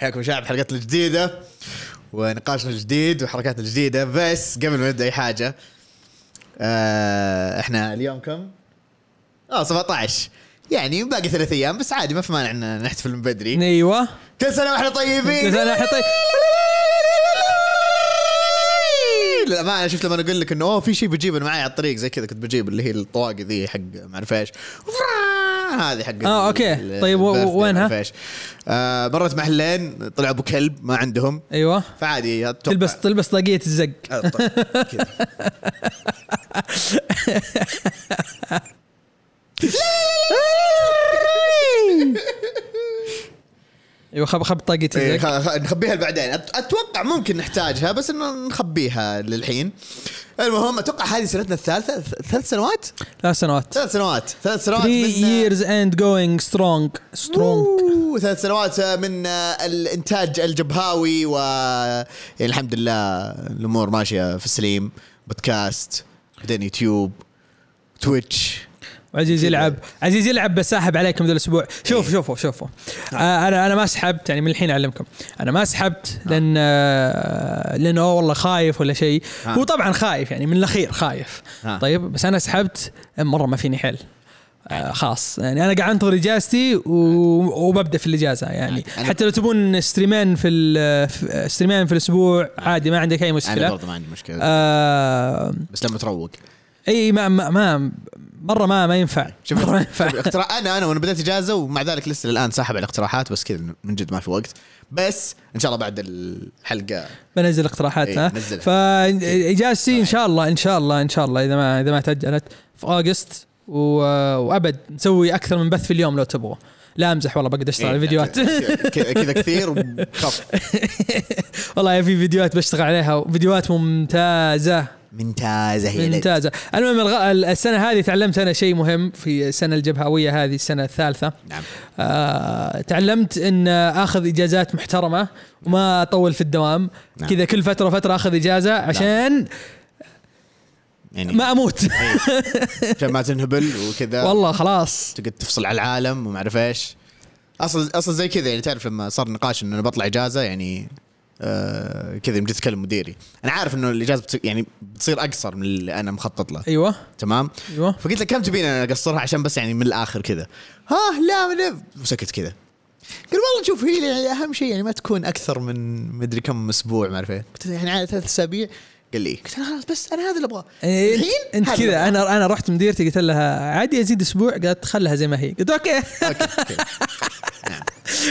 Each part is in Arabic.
حياكم شعب حلقتنا الجديدة ونقاشنا الجديد وحركاتنا الجديدة. بس قبل ما نبدأ أي حاجة آه إحنا اليوم كم؟ آه 17 يعني باقي ثلاث أيام بس عادي ما في مانع إن نحتفل من بدري. أيوه كل سنة وإحنا طيبين. كل سنة وإحنا طيب. لا ما أنا شفت لما أقول لك إنه أوه في شيء بجيبه معي على الطريق زي كذا كنت بجيب اللي هي الطواقي ذي حق ما أعرف إيش. هذه حق أوكي. ال- طيب، وينها؟ آه مرت محلين طلع أبو كلب ما عندهم. أيوه. فعادي تلبس تلبس طاقية الزق. آه، طيب،. أيوه خب خب طاقية إيه، الزق. نخبيها بعدين. أتوقع ممكن نحتاجها بس إنه نخبيها للحين. المهم أتوقع هذه سنتنا الثالثة ثلاث سنوات؟ ثلاث سنوات. ثلاث سنوات ثلاث سنوات 3 من and going strong. Strong. أوه، ثلاث سنوات من الإنتاج الجبهاوي و يعني الحمد لله الأمور ماشية في السليم. بودكاست بعدين يوتيوب تويتش عزيز يلعب عزيز يلعب بساحب عليكم ذا الأسبوع. شوف شوفوا شوفوا آه أنا أنا ما سحبت يعني من الحين أعلمكم. أنا ما سحبت لأن آه. لأنه أوه والله خايف ولا شيء. ها. هو طبعا خايف يعني من الأخير خايف. ها. طيب بس أنا سحبت مرة ما فيني حيل. آه خلاص يعني أنا قاعد أنتظر إجازتي وببدأ في الإجازة يعني. حتى لو تبون streamين في streamين في الأسبوع عادي ما عندك أي أنا مشكلة. برضه ما عندي مشكلة. آه. بس لما تروق. إي ما ما, ما مرة ما ما ينفع. شوف مرة ما ينفع. اقتراح أنا أنا وأنا بديت أجازة ومع ذلك لسه الآن ساحب على الاقتراحات بس كذا من جد ما في وقت. بس إن شاء الله بعد الحلقة. بنزل اقتراحات إيه، ها نزلها. فاجازتي إن شاء الله إن شاء الله إن شاء الله إذا ما إذا ما تأجلت. في اوغست و- وأبد. نسوي أكثر من بث في اليوم لو تبغوا. لا أمزح والله بقدر أشتغل على إيه، فيديوهات. كذا كذا كثير وخف. والله في فيديوهات بشتغل عليها وفيديوهات ممتازة. ممتازة هي. ممتازة. المهم الغ- السنة هذه تعلمت أنا شيء مهم في السنة الجبهوية هذه السنة الثالثة. نعم. آه، تعلمت إن آخذ إجازات محترمة وما أطول في الدوام. نعم. كذا كل فترة فتره آخذ إجازة عشان يعني ما أموت. عشان ما تنهبل وكذا. والله خلاص. تقعد تفصل على العالم وما أعرف إيش. أصلا أصلا زي كذا يعني تعرف لما صار نقاش انه أنا بطلع إجازة يعني آه كذا جيت اتكلم مديري. أنا عارف إنه الإجازة بتصير يعني بتصير أقصر من اللي أنا مخطط له. أيوه. تمام؟ أيوه. فقلت له كم تبين أنا أقصرها عشان بس يعني من الآخر كذا. ها لا لا وسكت كذا. قال والله شوف هي يعني أهم شيء يعني ما تكون أكثر من مدري كم أسبوع ما أعرف إيه. قلت له يعني على ثلاث أسابيع قال لي. قلت له خلاص بس أنا هذا اللي أبغاه. إيه، الحين أنت كذا أنا أنا رحت مديرتي قلت لها عادي أزيد أسبوع قالت خلها زي ما هي. قلت okay. Okay okay. نعم.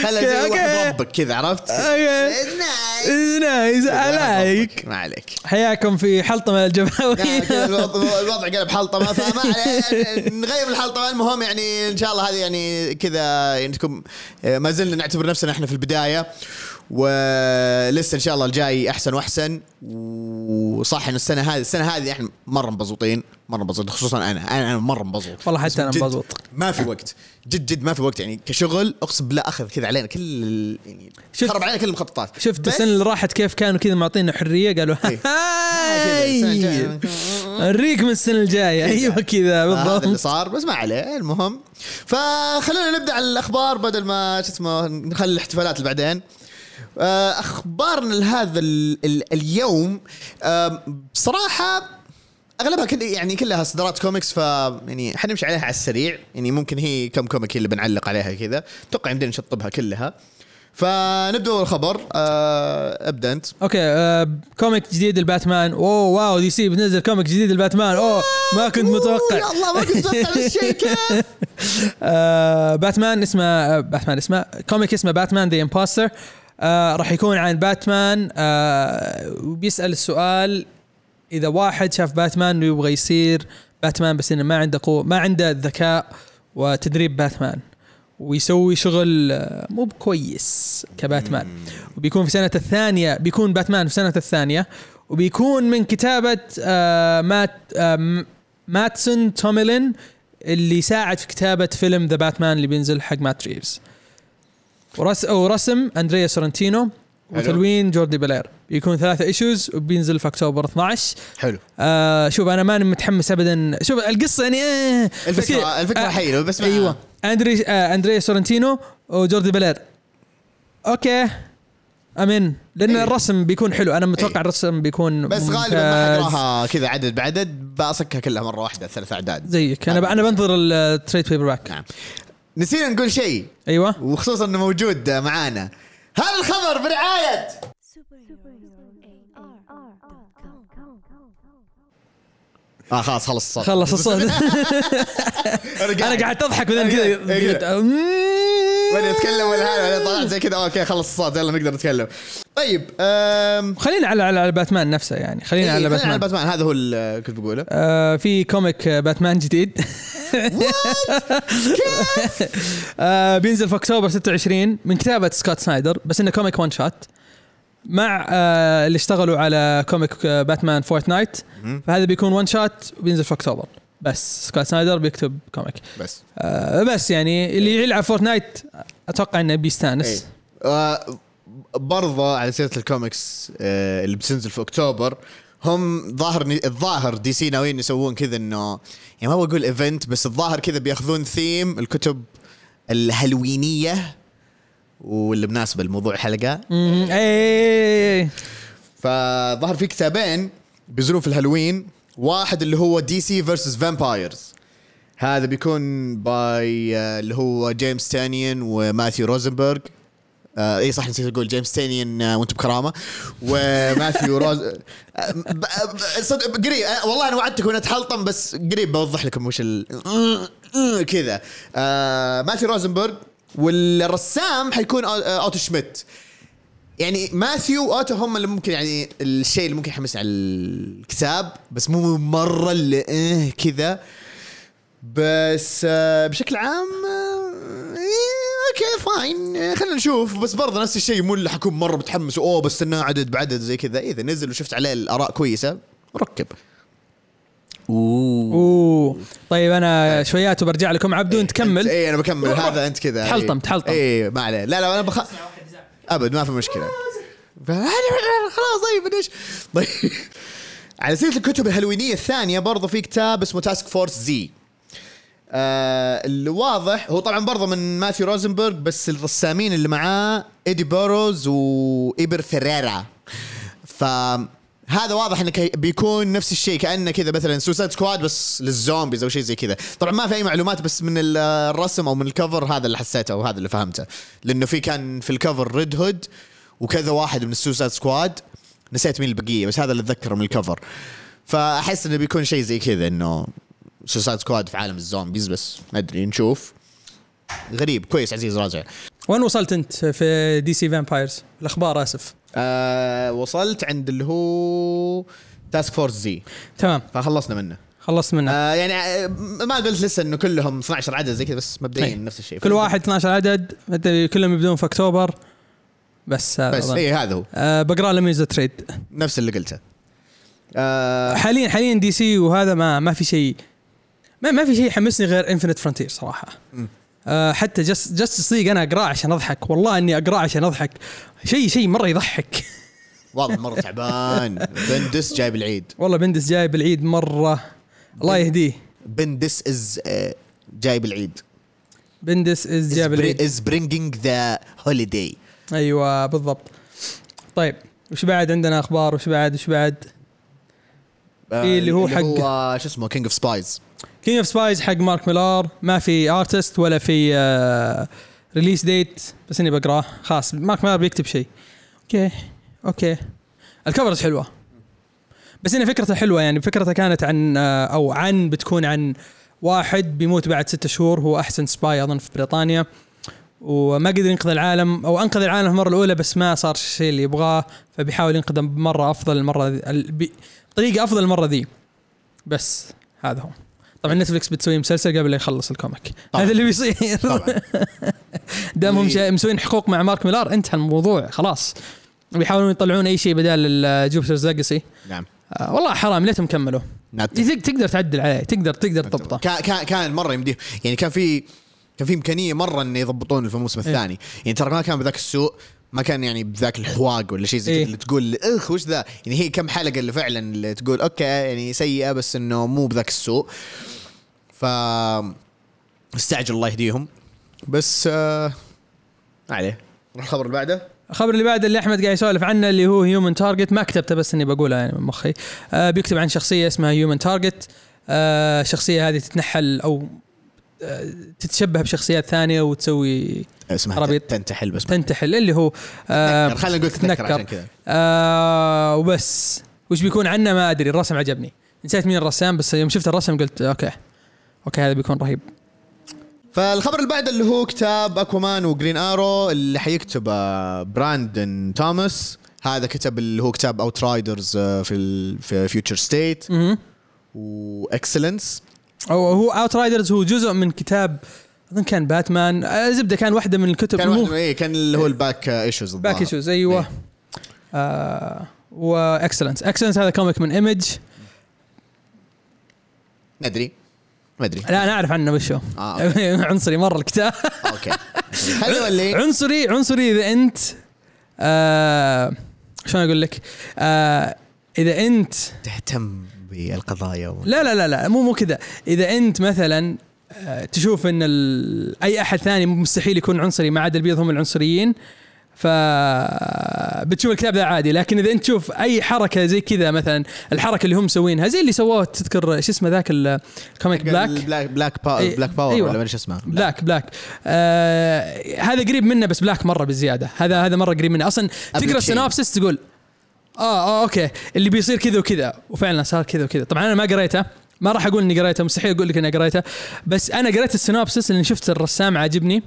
Okay، زي okay. واحد ربك كذا عرفت؟ Nice nice عليك. ما عليك. حياكم في حلطمة لا، الجبهويه الوضع قلب حلطمة فما نغير الحلطمة. المهم يعني إن شاء الله هذه يعني كذا يعني تكون ما زلنا نعتبر نفسنا إحنا في البداية. ولسه إن شاء الله الجاي أحسن وأحسن. وصح إنه السنة هذه السنة هذه إحنا مرة مبسوطين مرة مبسوطين خصوصا أنا. أنا أنا مرة مبسوط. والله حتى جد مبسوط. ما في وقت. جد جد ما في وقت. يعني كشغل أقسم بالله أخذ كذا علينا كل يعني خرب علينا كل المخططات. شفت السنة اللي راحت كيف كانوا كذا معطينا حرية؟ قالوا إيه. السنة الجاية. هاي أوريكم السنة الجاية. أيوه كذا آه، هذا اللي بالضبط صار بس ما عليه. المهم. فخلونا نبدأ على الأخبار بدل ما شو اسمه نخلي الاحتفالات لبعدين. آه، أخبارنا لهذا ال ال اليوم آه، بصراحة أغلبها كل يعني كلها اصدارات كوميكس ف يعني حنمشي عليها على السريع. يعني ممكن هي كم comic اللي بنعلق عليها كذا. أتوقع يمدينا نشطبها كلها. فنبدأ أول خبر. آه، أبدأ أنت. Okay آه comic جديد الباتمان. أوه wow DC بتنزل comic جديد الباتمان. أوه ما كنت يا متوقع. الله ما كنت متوقع الشيء كيف؟ آه باتمان اسمه آه باتمان اسمه comic اسمه باتمان the imposter. آه راح يكون عن باتمان. آه وبيسأل السؤال إذا واحد شاف باتمان ويبغى يصير باتمان بس إنه ما عنده قوه ما عنده ذكاء وتدريب باتمان ويسوي شغل آه، مو بكويس كباتمان. وبيكون في سنة الثانية بيكون باتمان في سنة الثانية وبيكون من كتابة آه مات آه ماتسون توميلين اللي ساعد في كتابة فيلم the باتمان اللي بينزل حق مات ريفز ورس ورسم أندريا سورنتينو. وتلوين جوردي بلير بيكون ثلاثة issues وبينزل في أكتوبر 12 حلو. آه شوف أنا ماني متحمس ابدا. شوف القصة يعني آه الفكرة الفكرة آه حلوة بس أيوه. اندري آه أندريا سورنتينو وجوردي بلير okay. آمين. لأن إيه. الرسم بيكون حلو. أنا متوقع إيه. الرسم بيكون بس غالبا ما ممتاز. حقراها كذا عدد. بعدد بصكها كلها مرة واحدة ثلاث أعداد. زيك. أنا أنا بنظر ال trade paperback نعم. نسينا نقول شيء. أيوه. وخصوصا إنه موجود معانا. هذا الخبر برعاية. آه خلاص خلص الصوت. خلص الصوت. أنا قاعد أضحك بعدين كذا كذا. قلت، أمم. وأنا أتكلم ولا هذا بعدين طلعت زي كذا. okay خلص الصوت يلا نقدر نتكلم. طيب. خلينا على على على باتمان نفسه يعني. خلينا إيه، على خلينا باتمان. باتمان. هذا هو اللي كنت بقوله. آه في comic آه، باتمان جديد. آه بينزل في أكتوبر 26 من كتابة سكوت سنايدر بس إنه comic one shot مع آه اللي اشتغلوا على comic آه، باتمان فورتنايت مم. فهذا بيكون one shot وبينزل في أكتوبر. بس سكوت سنايدر بيكتب comic بس. آه بس يعني اللي يلعب فورتنايت أتوقع إنه بيستانس. إيه. آه برضه على سيرة الكوميكس آه اللي بتنزل في أكتوبر هم ظاهر الظاهر دي سي ناويين يسوون كذا إنه يعني ما بقول event بس الظاهر كذا بياخذون ثيم الكتب الهلوينيه واللي مناسبه لموضوع الحلقة مم، إيه فظهر في كتابين في الهالوين. واحد اللي هو دي سي versus vampires هذا بيكون by آه، اللي هو جيمس تاينيان وماثيو روزنبرغ. آه اي صح نسيت أقول. جيمس تاينيان آه وأنت بكرامة. وماثيو روز آه، صدق قريب. والله أنا وعدتكم اني أتحلطم بس قريب بوضح لكم وش ال كذا. آه ماثيو روزنبرغ والرسام حيكون آه، أوتو شميت يعني ماثيو وأوتو هم اللي ممكن يعني الشيء اللي ممكن يحمسني على الكتاب بس مو مرة اللي آه كذا. بس آه بشكل عام آه إيه okay fine خلينا نشوف. بس برضه نفس الشيء مو اللي حكون مرة متحمس أوه بس إنه عدد بعدد زي كذا. إذا نزل وشفت عليه الآراء كويسة ركب. أوه. أوه. طيب أنا شويات وبرجع لكم. عبدو أنت كمل. اي أنا بكمل. هذا أنت كذا. تحلطم، إيه. تحلطم. اي ما عليه. لا لا أنا بخ... أبد ما في مشكلة. ف- خلاص طيب ليش طيب. على سيرة الكتب الهلوينيه الثانية برضو في كتاب اسمه task force z آه اللي واضح هو طبعا برضه من ماثيو روزنبرغ بس الرسامين اللي معاه إيدي بوروز وإيبر فيريرا. فهذا واضح انه بيكون نفس الشيء كأنه كذا مثلا suicide squad بس لل zombies أو شيء زي كذا. طبعا ما في أي معلومات بس من ال- الرسم أو من ال cover هذا اللي حسيته وهذا اللي فهمته. لأنه في كان في ال cover red hood وكذا واحد من ال suicide squad نسيت مين البقية بس هذا اللي أتذكره من ال cover فأحس إنه بيكون شيء زي كذا إنه suicide squad في عالم ال zombies بس ما أدري نشوف. غريب كويس عزيز راجع. وين وصلت أنت في دي سي vampires الأخبار آسف. آه وصلت عند اللي هو task force z تمام. فخلصنا منه. خلصت منه. آه يعني آه ما قلت لسه إنه كلهم 12 عدد زي كذا بس مبدئيا أي. نفس الشيء. كل واحد 12 عدد كلهم يبدون في أكتوبر. بس هذا بس. اي هذا هو. آه بقرأ ينزل trade نفس اللي قلته. آه حاليا حاليا دي سي وهذا ما ما في شيء ما, ما في شيء يحمسني غير infinite frontier صراحة. مم. آه حتى justice league أنا اقراه عشان أضحك. والله إني اقراه عشان أضحك. شيء شيء مرة يضحك. والله مرة تعبان. بندس جايب العيد. والله بندس جايب العيد مرة. الله يهديه. بندس is آه جايب العيد. بندس is جايب العيد is bringing the holiday أيوه بالضبط. طيب وش بعد عندنا أخبار؟ وش بعد؟ وش بعد؟ إيه اللي هو حق- هو شو اسمه king of spies king of spies حق مارك ميلار. ما في artist ولا في آه release date بس إني بقرأه. خلاص مارك ميلار بيكتب شيء. okay okay. ال covers حلوة. بس انها فكرته حلوة يعني فكرته كانت عن آه أو عن بتكون عن واحد بيموت بعد ستة شهور هو أحسن spy أظن في بريطانيا. وما قدر ينقذ العالم أو أنقذ العالم المرة الأولى بس ما صار الشيء اللي يبغاه. فبيحاول ينقذه بمره أفضل المرة ذي ال- ب- طريقة أفضل المرة ذي. بس هذا هو. طبعا Netflix بتسوي مسلسل قبل لا يخلص ال comic. هذا اللي بيصير. دامهم شا- مسوين حقوق مع مارك ميلار انتهى الموضوع خلاص. بيحاولون يطلعون أي شيء بدال Jupiter's Legacy نعم. آه والله حرام ليتهم كملوا. نعم. تق- تقدر تعدل عليه تقدر تقدر تضبطه. كان كان كان مرة يمديه يعني كان في كان في إمكانية مرة انه يضبطون في الموسم إيه. الثاني. يعني ترى ما كان بذاك السوء. ما كان يعني بذاك الحواق ولا شيء زي إيه. اللي تقول أخ وش ذا؟ يعني هي كم حلقة اللي فعلا اللي تقول okay يعني سيئة بس إنه مو بذاك السوء. ف استعجل الله يهديهم. بس آه عليه. نروح الخبر اللي بعده؟ الخبر اللي بعده اللي أحمد قاعد يسولف عنه اللي هو Human Target ما كتبته بس إني بقولها يعني من مخي. آه بيكتب عن شخصية اسمها Human Target آه الشخصيه هذه تتنحل أو تتشبه بشخصيات ثانية وتسوي اسمها عربي. تنتحل بس تنتحل اللي هو آه. خلينا نقول تتنكر. عشان كذا آه وبس وش بيكون عنه ما أدري الرسم عجبني نسيت مين الرسام بس يوم شفت الرسم قلت okay okay هذا بيكون رهيب فالخبر اللي بعده اللي هو كتاب Aquaman و Green Arrow اللي حيكتبه براندن توماس هذا كتب اللي هو كتاب Outsiders في في Future State. و Excellence أو هو Outsiders هو جزء من كتاب اظن كان باتمان آه، زبدة كان واحدة من الكتب كان مو واحد إيه كان اللي هو ال back issues back issues أيوه. إيه. آه و Excellence Excellence هذا comic من Image ما ادري ما ادري. لا أنا اعرف عنه وشو آه، عنصري مرة الكتاب. okay. خلينا نولي عنصري عنصري إذا أنت آه شلون أقول لك؟ آه إذا أنت تهتم. بالقضايا و... لا لا لا لا مو مو كذا. إذا أنت مثلا آه، تشوف إن ال... أي أحد ثاني مستحيل يكون عنصري ما عدا البيض هم العنصريين ف بتشوف الكتاب ذا عادي. لكن إذا أنت تشوف أي حركة زي كذا مثلا الحركة اللي هم مسوينها زي اللي سووه تذكر شو اسمه ذاك ال comic Black Black Black با... Black Power أيوة. ولا شو اسمه؟ Black Black آه هذا قريب منه بس Black مرة بزياده هذا هذا مرة قريب منه. أصلا تقرأ. ال synopsis تقول آه آه okay. اللي بيصير كذا وكذا. وفعلا صار كذا وكذا. طبعا أنا ما قريته. ما راح أقول إني قريته. مستحيل أقول لك إني قريته. بس أنا قريت ال synopsis لأن شفت الرسام عاجبني.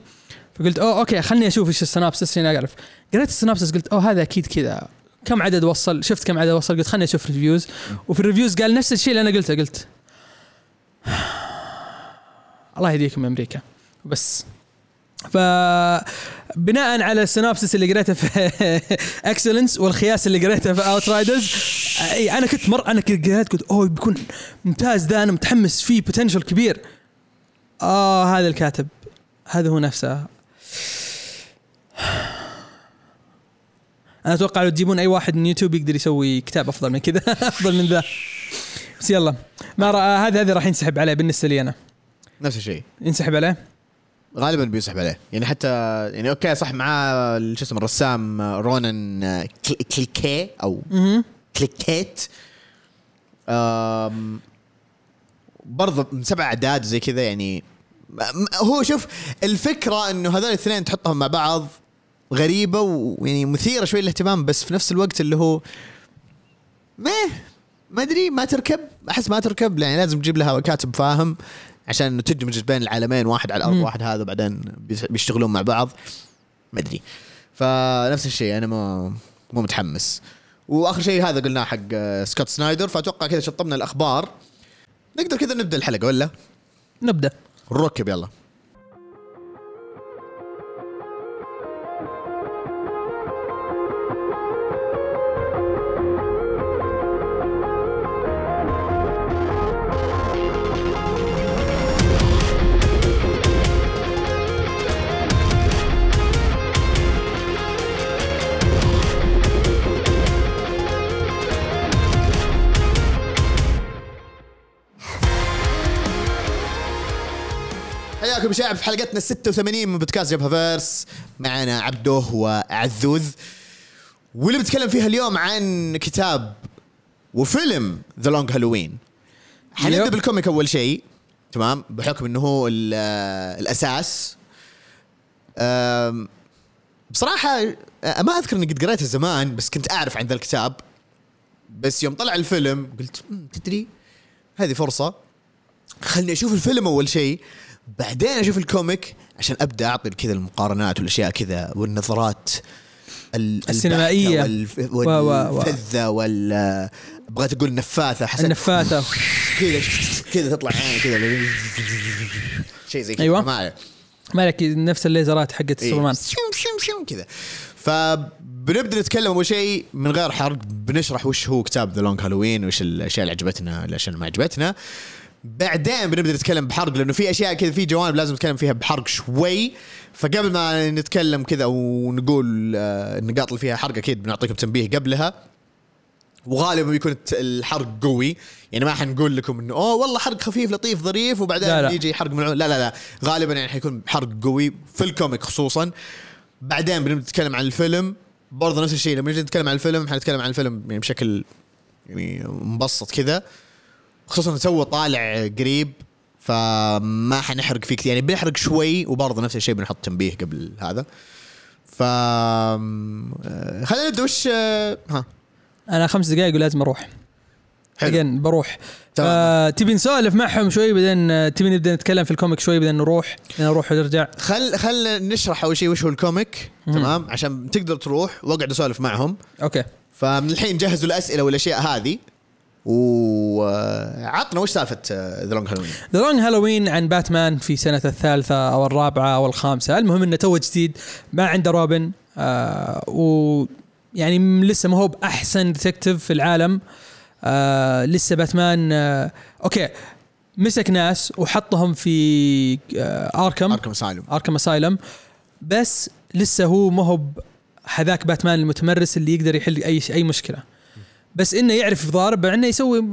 فقلت أوه okay خلني أشوف إيش ال synopsis عشان اعرف قريت ال synopsis قلت أوه هذا أكيد كذا. كم عدد وصل؟ شفت كم عدد وصل؟ قلت خلني أشوف reviews وفي ال reviews قال نفس الشيء اللي أنا قلته. قلت الله يهديكم أمريكا. بس. فبناء على ال synopsis اللي قريته في Excellence والخياس اللي قريته في Outsiders إي أنا كنت مر أنا كنت قريت قلت أوه بيكون ممتاز ذا أنا متحمس فيه potential كبير. آه هذا الكاتب هذا هو نفسه. أنا أتوقع لو تجيبون أي واحد من يوتيوب يقدر يسوي كتاب أفضل من كذا أفضل من ذا. بس يلا. ما هذا هذا راح ينسحب عليه بالنسبة لي أنا. نفس الشيء. ينسحب عليه؟ غالبا بيسحب عليه. يعني حتى يعني okay صح معاه شو اسمه الرسام رونان كل- كليكي أو. كليكيت. برضه من سبع أعداد زي كذا يعني هو شوف الفكرة إنه هذول الاثنين تحطهم مع بعض غريبة ويعني مثيرة شوي للاهتمام بس في نفس الوقت اللي هو ما ما أدري ما تركب أحس ما تركب يعني لازم تجيب لها كاتب فاهم. عشان إنه تدمج بين العالمين واحد على الأرض. واحد هذا بعدين بيشتغلون مع بعض. ما أدري. فنفس الشيء أنا مو مو متحمس. وآخر شيء هذا قلناه حق آه، سكوت سنايدر. فأتوقع كذا شطبنا الأخبار. نقدر كذا نبدأ الحلقة ولا؟ نبدأ. نركب يلا. حياكم يا شباب في حلقتنا 86 من بودكاست جبهة فيرس. معنا عبده وعزوز واللي بنتكلم فيها اليوم عن كتاب وفيلم The Long Halloween حنبدأ. بال comic أول شيء. تمام؟ بحكم إنه هو ال- الأساس. بصراحة ما أذكر إني قد قريته زمان بس كنت أعرف عن ذا الكتاب. بس يوم طلع الفيلم قلت "مم، تدري؟ هذه فرصة. خلني أشوف الفيلم أول شيء. بعدين أشوف ال comic عشان أبدأ أعطي كذا المقارنات والأشياء كذا والنظرات ال- السينمائية. البحتة والف- و- و- و- والفذة وال بغيت أقول نفاثة حسيت النفاثة. كذا كذا تطلع عين كذا. شيء زي كذا. أيوة. معي مالك نفس الليزرات حقت إيه. سوبرمان. شم شم شم كذا. فبنبدأ نتكلم. أول شيء من غير حرق بنشرح وش هو كتاب The Long Halloween وش الأشياء اللي عجبتنا الاشياء اللي ما عجبتنا. بعدين بنبدأ نتكلم بحرق لأنه في أشياء كذا في جوانب لازم نتكلم فيها بحرق شوي. فقبل ما نتكلم كذا ونقول آه، النقاط اللي فيها حرق أكيد بنعطيكم تنبيه قبلها. وغالبا بيكون الحرق قوي. يعني ما حنقول لكم إنه أوه والله حرق خفيف لطيف ظريف وبعدين لا لا. يجي حرق ملعون. لا لا لا. غالبا يعني حيكون حرق قوي في الكوميك خصوصا. بعدين بنتكلم عن الفيلم. برضه نفس الشيء لما نجي نتكلم عن الفيلم حنتكلم عن الفيلم يعني بشكل يعني مبسط كذا. خصوصا تو طالع قريب فما حنحرق فيه كثير يعني بنحرق شوي وبرضه نفس الشيء بنحط تنبيه قبل هذا. ف آه، خلينا نبدأ. وش آه، ها. أنا خمس دقائق ولازم أروح. حلو. بروح. آه تبي نسولف معهم شوي بعدين آه، تبي نبدأ نتكلم في ال comic شوي بعدين نروح؟ نروح ونرجع. خل خل نشرح أول شيء وش هو ال comic. مم. تمام؟ عشان تقدر تروح واقعد اسولف معهم. okay. فمن الحين جهزوا الأسئلة والأشياء هذه. وعطنا وش سالفة ذا لونج هالوين ذا لونج هالوين عن باتمان في سنة الثالثة أو الرابعة أو الخامسة. المهم أنه توه جديد ما عنده روبن آه و يعني لسه ما هو بأحسن detective في العالم. آه لسه باتمان آه okay مسك ناس وحطهم في آه Arkham. Arkham Asylum Arkham Asylum بس لسه هو ما هو هذاك باتمان المتمرس اللي يقدر يحل أي أي مشكلة. بس إنه يعرف يضارب إنه يسوي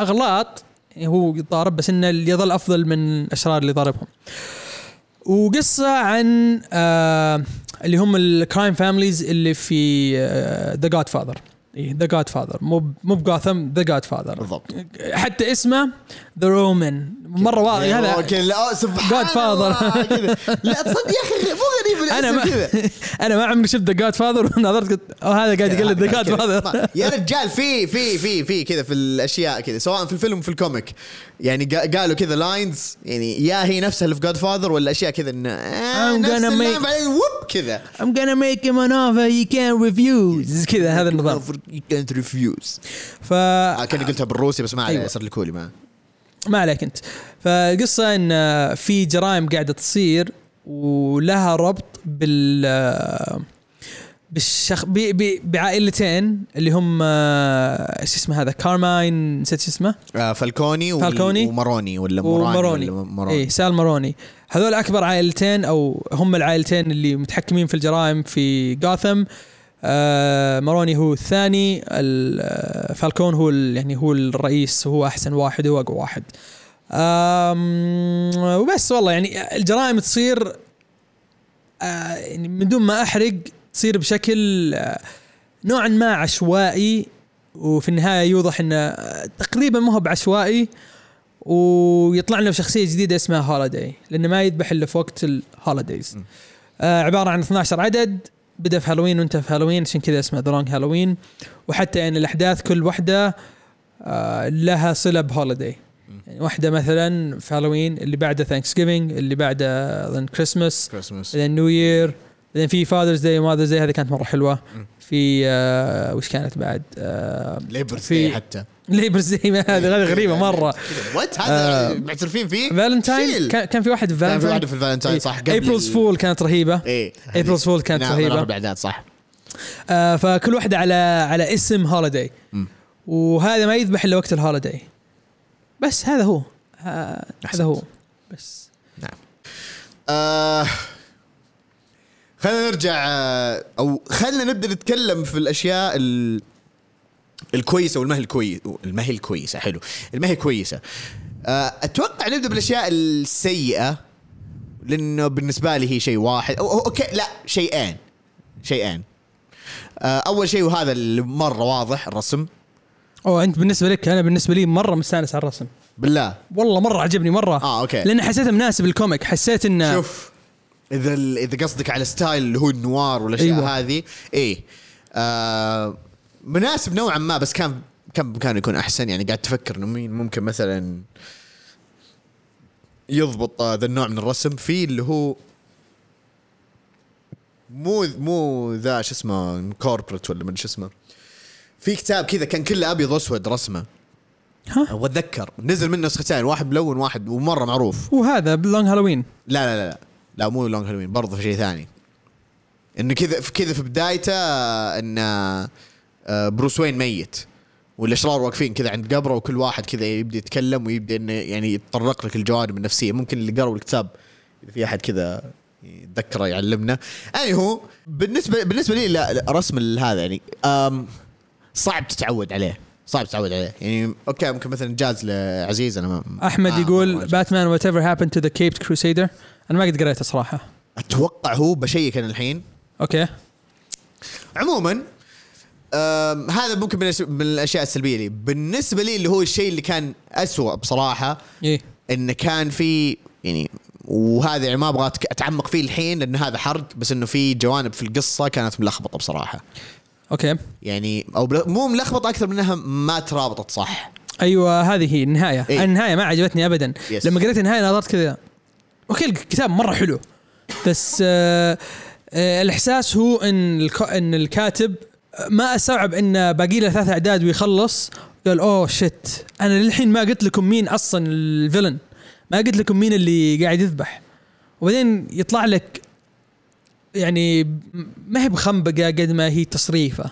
أغلاط هو يضارب بس إنه اللي يظل أفضل من الأشرار اللي ضاربهم. وقصة عن آه اللي هم ال crime families اللي في The Godfather The Godfather مو مو ب Gotham The Godfather بالضبط. حتى اسمه The Roman مرة واضح هذا okay لا سبحان. الله كذا. لا تصدق يا أخي مو غريب أنا ما كذا. أنا ما عمري شفت The Godfather ونظرت قلت هذا قاعد يقلد The God كذا. Father يا رجال في في في في كذا في الأشياء كذا سواء في الفيلم وفي ال comic. يعني قا- قالوا كذا lines يعني يا هي نفسها اللي في Godfather ولا أشياء كذا انه آه، I'm نفس gonna make- ووب كذا. I'm gonna make him an offer he can't refuse. كذا هذا النظام. You can't refuse. ف آه، كأني قلتها بالروسي بس ما عليه أيوة. صار لي كولي ما ما عليك أنت. فالقصة إن في جرائم قاعدة تصير ولها ربط بال بالشخ ب... ب... بعائلتين اللي هم آه، إيش اسمه هذا كارماين نسيت شو اسمه؟ آه، فالكوني وال- فالكوني وماروني ولا موراني وماروني ولا ماروني. اي سال ماروني. هذول أكبر عائلتين أو هم العائلتين اللي متحكمين في الجرائم في جاثم آه ماروني هو الثاني ال- آه، فالكون هو يعني هو الرئيس هو أحسن واحد هو اقوى واحد وبس والله يعني الجرائم تصير آه يعني من دون ما أحرق تصير بشكل آه نوعا ما عشوائي وفي النهاية يوضح إنه آه، تقريبا ما هو بعشوائي ويطلع لنا بشخصية جديدة اسمها Holiday لأنه ما يذبح إلا في وقت ال holidays. آه عبارة عن 12 عدد بدأ في هالوين وانتهى في هالوين عشان كذا اسمه The Long Halloween وحتى يعني الأحداث كل واحدة آه لها صلة ب holiday. يعني واحدة مثلا في هالوين اللي بعده Thanksgiving اللي بعده اظن Christmas Christmas بعدين New Year بعدين في Father's Day و Mother's Day هذه كانت مرة حلوة. في آه وش كانت بعد؟ آه Labor's في- Day حتى. Labor's Day هذه هذه غريبة مرة. what آه. هذا معترفين فيه؟ فالنتاين. كان في واحد في كان في فالنتاين في الفالنتاين صح قبل April's Fool كانت رهيبة. إيه April's Fool كانت نعم، رهيبة. أربع اعداد صح. آه فكل واحدة على على اسم holiday. وهذا ما يذبح إلا وقت ال holiday بس هذا هو. آه هذا هو. بس. آه خلينا نرجع آه، أو خلينا نبدأ نتكلم في الأشياء ال... الكويسة الكويسه الما هي الكويسه حلو. الما هي كويسة. آه أتوقع نبدأ بالأشياء السيئة لأنه بالنسبة لي هي شيء واحد. أو okay لا شيئين. شيئين. آه أول شيء وهذا اللي مره واضح الرسم. أو أنت بالنسبة لك أنا بالنسبة لي مرة مستانس على الرسم. بالله. والله مرة عجبني مرة. آه okay. لأن حسيته مناسب ال comic حسيت انه شوف إذا إذا قصدك على style اللي هو ال noir والأشياء أيوة. هذه إيه. آه مناسب نوعا ما بس كان كان كان يكون أحسن. يعني قاعد تفكر إنه مين ممكن مثلا يضبط آه، ذا النوع من الرسم. في اللي هو مو مو ذا شو اسمه كوربريت ولا من شو اسمه. في كتاب كذا كان كله أبيض وأسود رسمه. ها؟ وأتذكر نزل منه نسختين واحد ملون واحد ومرة معروف. وهذا ب Long Halloween؟ لا لا لا لا. لا مو Long Halloween برضه في شيء ثاني. إنه كذا كذا في بدايته ان آه، بروس وين ميت. والأشرار واقفين كذا عند قبره وكل واحد كذا يبدأ يتكلم ويبدأ إنه يعني يتطرق لك الجوانب النفسية. ممكن اللي قروا الكتاب إذا في أحد كذا يتذكره يعلمنا. اني هو بالنسبة بالنسبة لي لا رسم هذا يعني صعب تتعود عليه. صعب تتعود عليه. يعني okay ممكن مثلا جاز لعزيز أنا ما أحمد آه، يقول Batman Whatever Happened to the Caped Crusader أنا ما قد قريته صراحة. أتوقع هو ب check أنا الحين. okay. عموما هذا ممكن من الأشياء السلبية لي. بالنسبة لي اللي هو الشيء اللي كان أسوأ بصراحة إيه. انه كان في يعني وهذا يعني ما أبغى أتعمق فيه الحين لأن هذا حرق بس إنه في جوانب في القصة كانت ملخبطة بصراحة. okay. يعني أو مو ملخبطة أكثر منها ما ترابطت صح؟ أيوه هذه هي النهاية. إيه. النهاية ما عجبتني ابدا. yes. لما قريت النهاية نظرت كذا. okay الكتاب مرة حلو. بس آه آه الإحساس هو إن. إن الكاتب ما أستوعب إن باقي له ثلاث أعداد ويخلص. قال أوه شت أنا للحين ما قلت لكم مين أصلا الفيلن ما قلت لكم مين اللي قاعد يذبح. وبعدين يطلع لك يعني ما هي بخنبقة قد ما هي تصريفة.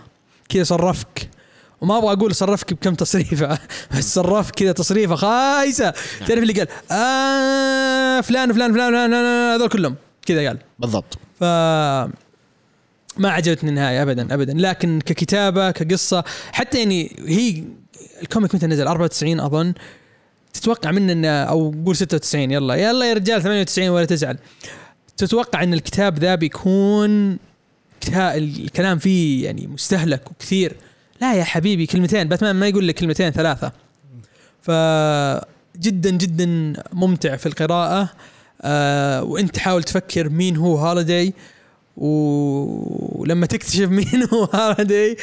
كذا صرفك. وما أبغى أقول صرفك بكم تصريفة بس صرفك كذا تصريفة خايسة. تعرف اللي قال آه فلان فلان فلان فلان فلان، هذول كلهم. كذا قال. بالضبط. ف ما عجبتني النهاية ابدا ابدا. لكن ككتابة كقصة حتى يعني هي الكوميك متى نزل؟ 94 أظن. تتوقع منه إنه أو قول 96 يلا يلا. يا رجال 98 ولا تزعل. تتوقع إن الكتاب ذا بيكون الكلام فيه يعني مستهلك وكثير. لا يا حبيبي كلمتين. باتمان ما يقول لك كلمتين ثلاثة. ف جدا جدا ممتع في القراءة. آه وإنت تحاول تفكر مين هو Holiday. ولما تكتشف مين هو Holiday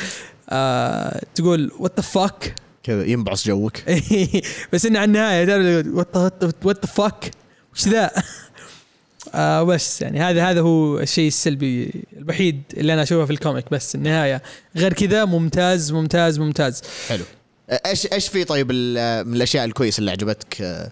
آه تقول what the fuck كذا ينبعص جوك. بس إنه على النهاية what the fuck وش ذا؟ آه بس يعني هذا هذا هو الشيء السلبي الوحيد اللي أنا أشوفه في ال comic. بس النهاية غير كذا ممتاز ممتاز ممتاز. حلو. إيش إيش في طيب من الأشياء الكويسة اللي عجبتك؟ آه،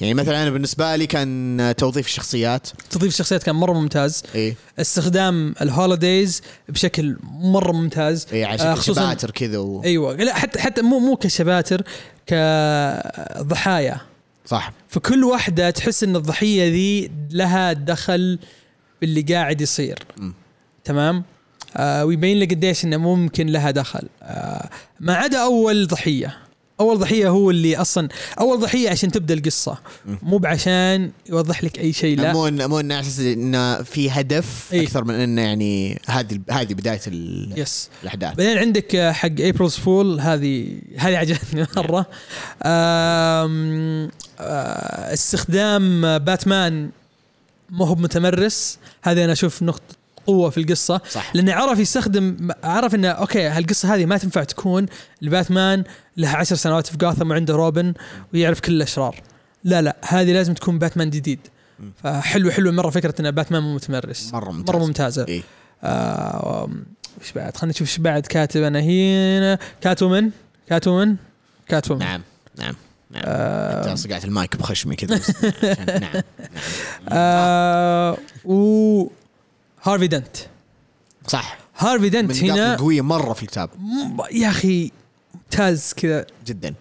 يعني مثلا أنا بالنسبة لي كان توظيف الشخصيات. تضيف الشخصيات كان مرة ممتاز. إيه استخدام الهوليديز بشكل مرة ممتاز. إيه عشان آه، آه كذا و... أيوه. لا حتى حتى مو مو كشباتر كضحايا. صح. فكل واحدة تحس إن الضحية ذي لها دخل باللي قاعد يصير. مم. تمام؟ آه ويبين لك قديش إنه ممكن لها دخل. آه ما عدا أول ضحية. أول ضحية هو اللي أصلا أول ضحية عشان تبدأ القصة. مم. مو بعشان يوضح لك أي شيء لا. مو إن- مو انه أساس انه في هدف إيه. أكثر من انه يعني هذه هذه بداية ال- yes الأحداث. بعدين عندك حق April's Fool هذه هذه عجبتني مرة. آه، استخدام باتمان ما هو متمرس. هذه أنا أشوف نقطة قوة في القصة صح. لأنه عرف يستخدم عرف إنه okay هالقصة هذه ما تنفع تكون لباتمان له عشر سنوات في جاثم وعنده روبن ويعرف كل الأشرار. لا لا هذه لازم تكون باتمان جديد. فحلو حلو مرة فكرة إن باتمان مو متمرس. مرة ممتاز مرة ممتازة. إيه. آه، وش بعد؟ خلينا نشوف إيش بعد. كاتب أنا هنا. Catwoman. Catwoman. Catwoman. نعم نعم نعم. آه، صقعت المايك بخشمي كذا. عشان- نعم. آه و هارفي دنت. صح. هارفي من دنت النقاط هنا القويه مرة في الكتاب. م- يا أخي ممتاز كذا. جدا.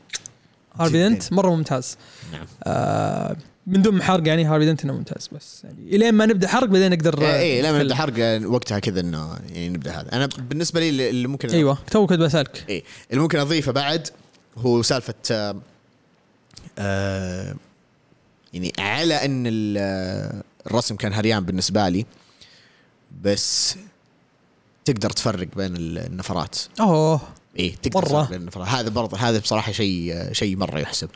هارفي. دنت مرة ممتاز. نعم. آه من دون حرق يعني هارفي دنت إنه ممتاز بس. يعني إلين ما نبدأ حرق بعدين نقدر إيه إيه، لما نتكلم. نبدأ حرق وقتها كذا إنه يعني نبدأ هذا. أنا بالنسبة لي اللي- اللي ممكن أيوه تو كنت بسألك. إيه اللي ممكن أضيفه بعد هو سالفة آه آه يعني على إن آه، الرسم كان هريان بالنسبة لي. بس تقدر تفرق بين ال- النفرات. أوه. إيه تقدر مرة. تفرق بين النفرات. هذا برضه هذا بصراحة شيء شيء مرة يحسب.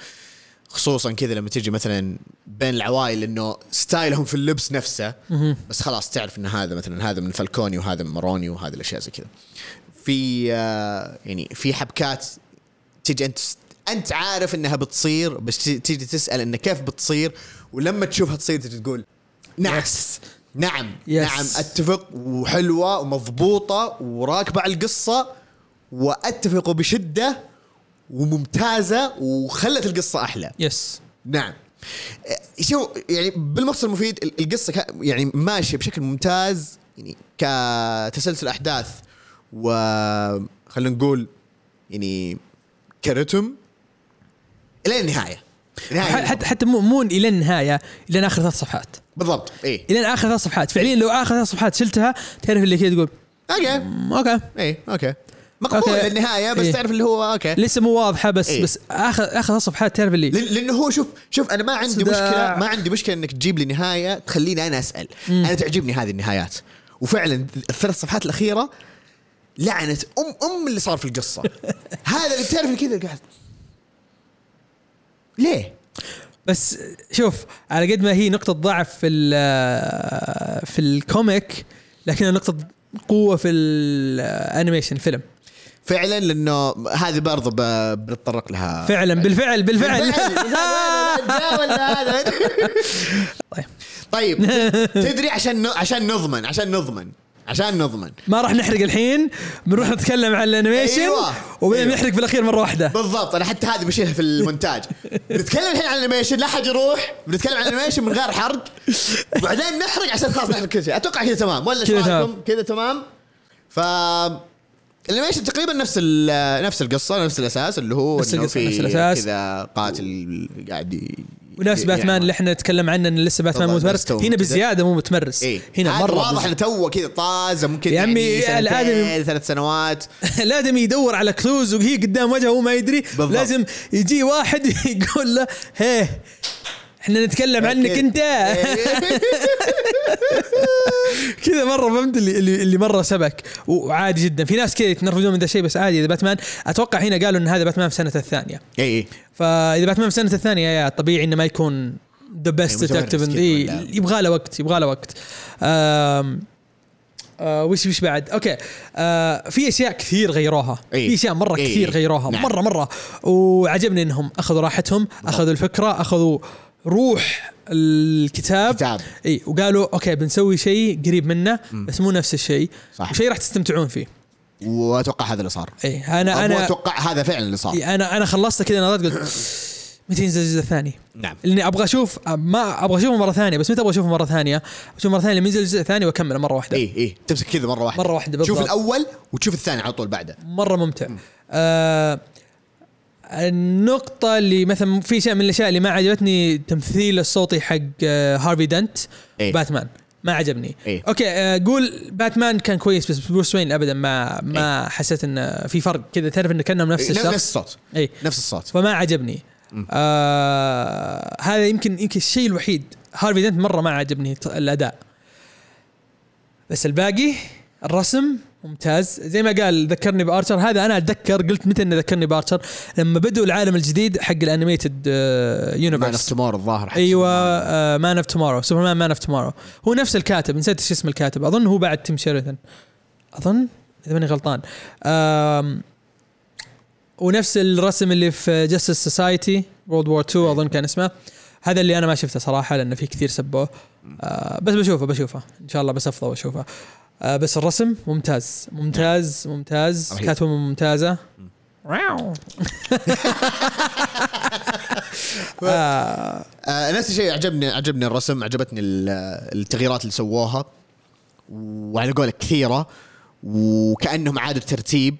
خصوصا كذا لما تجي مثلا بين العوائل إنه ستايلهم في اللبس نفسه. بس خلاص تعرف إن هذا مثلا هذا من فالكوني وهذا من ماروني وهذه الأشياء زي كذا. في آه، يعني في حبكات تجي أنت أنت عارف إنها بتصير بس تيجي تسأل انه كيف بتصير ولما تشوفها تصير تجي تقول yes نعم yes. نعم أتفق وحلوة ومضبوطة وراكبة على القصة وأتفق بشدة وممتازة وخلت القصة أحلى. yes نعم. إيه، شو يعني بالمقصد المفيد ال- القصة يعني ماشية بشكل ممتاز يعني كتسلسل أحداث و خلينا نقول يعني كرتم إلى النهاية. حتى حتى مو مو إلى النهاية إلى آخر ثلاث صفحات. بالضبط إيه. إلى آخر ثلاث صفحات. فعليا لو آخر ثلاث صفحات شلتها تعرف اللي كذا تقول okay. "مم، okay. إيه okay. مقبول okay. للنهاية بس إيه. تعرف اللي هو okay. لسه مو واضحة بس إيه. بس اخر آخر صفحات تعرف اللي لأنه هو شوف شوف أنا ما عندي صداع. مشكله ما عندي مشكلة إنك تجيب لي نهاية تخليني أنا أسأل. مم. أنا تعجبني هذه النهايات. وفعلا الثلاث صفحات الأخيرة لعنت ام أم اللي صار في القصة. هذا اللي تعرف كذا قاعد ليه؟ بس شوف على قد ما هي نقطة ضعف في ال- في ال comic لكنها نقطة قوة في ال animation الفيلم فعلا لأنه هذه برضه بنتطرق لها فعلا بالفعل بالفعل بالفعل. طيب. طيب تدري عشان عشان نضمن عشان نضمن عشان نضمن ما راح نحرق الحين بنروح نتكلم عن ال animation أيوة. وبعدين أيوة. نحرق في الأخير مرة واحدة بالضبط أنا حتى هذه بشيلها في المونتاج بنتكلم الحين عن ال animation لا حد يروح بنتكلم عن ال animation من غير حرق وبعدين نحرق عشان خلاص نحرق كل شيء أتوقع كذا تمام ولا كذا تمام. كذا تمام ف ال animation تقريبا نفس نفس القصة نفس الأساس اللي هو نفس في نفس الأساس. كذا قاتل قاعد ونفس ي- باتمان يعني اللي إحنا نتكلم عنه انه لسه باتمان متمرس. هنا كذا. بزيادة مو متمرس. إيه. هنا مرة واضح إنه توه كذا طازة ممكن يا عمي، يعني سنتين، ثلاث سنوات. الآدمي يدور على كلوز وهي قدام وجهه وهو ما يدري. بالضبط. لازم يجي واحد يقول له هيه إحنا نتكلم عنك انت. كذا مرة فهمت اللي اللي, مرة سبك. وعادي جدا. في ناس كذا يتنرفزون من ذا الشيء بس عادي. إذا باتمان أتوقع هنا قالوا إن هذا باتمان في سنته الثانية. إي إي. فإذا باتمان في سنته الثانية يا طبيعي إنه ما يكون the best detective يبغى له وقت يبغى له وقت. آم، آه وش وش بعد؟ okay. آه في أشياء كثير غيروها. إيه. في أشياء مرة إيه. كثير غيروها. نعم. مرة مرة. وعجبني إنهم أخذوا راحتهم أخذوا الفكرة أخذوا روح الكتاب. كتاب. إي وقالوا okay بنسوي شيء قريب منه بس مو نفس الشيء. صح. وشيء راح تستمتعون فيه. وأتوقع هذا اللي صار. إي أنا أنا أتوقع هذا فعلا اللي صار. إيه، أنا أنا خلصت كذا نظرت قلت متى ينزل الجزء الثاني؟ نعم. لأني أبغى أشوف ما أبغى أشوفه مرة ثانية بس متى أبغى أشوفه مرة ثانية؟ أشوف مرة ثانية لما ينزل الجزء الثاني وأكمله مرة واحدة. إي إي تمسك كذا مرة واحدة. مرة واحدة تشوف بالضبط. الأول وتشوف الثاني على طول بعده. مرة ممتع. آه النقطة اللي مثلا في شيء من الأشياء اللي ما عجبتني تمثيل الصوتي حق آه هارفي دنت إيه. باتمان. ما عجبني. إيه. okay آه قول باتمان كان كويس بس بروس وين ابدا؟ ما ما حسيت انه في فرق كذا. تعرف انه كأنهم نفس إيه، الشخص؟ نفس الصوت. اي نفس الصوت. فما عجبني. آه هذا يمكن يمكن الشيء الوحيد هارفي دنت مرة ما عجبني الأداء. بس الباقي الرسم ممتاز. زي ما قال ذكرني بآرشر هذا أنا أتذكر قلت متى إنه ذكرني بآرشر؟ لما بدوا العالم الجديد حق ال animated Man of universe Tomorrow الظاهر أيوه Man of Tomorrow Superman Man of Tomorrow هو نفس الكاتب نسيت إيش اسم الكاتب. أظن هو بعد تيم شيريدان أظن؟ إذا ماني غلطان. ونفس الرسم اللي في Justice Society World War 2 أظن كان اسمه. هذا اللي أنا ما شفته صراحة لأنه في كثير سبوه. آه بس بشوفه بشوفه. إن شاء الله بسفضه واشوفه آه بس الرسم ممتاز. ممتاز ممتاز. كاتبة ممتازة. واو. آه. آه نفس الشيء عجبني عجبني الرسم عجبتني ال- التغييرات اللي سووها. وعلى قولك كثيرة. وكأنهم عادوا الترتيب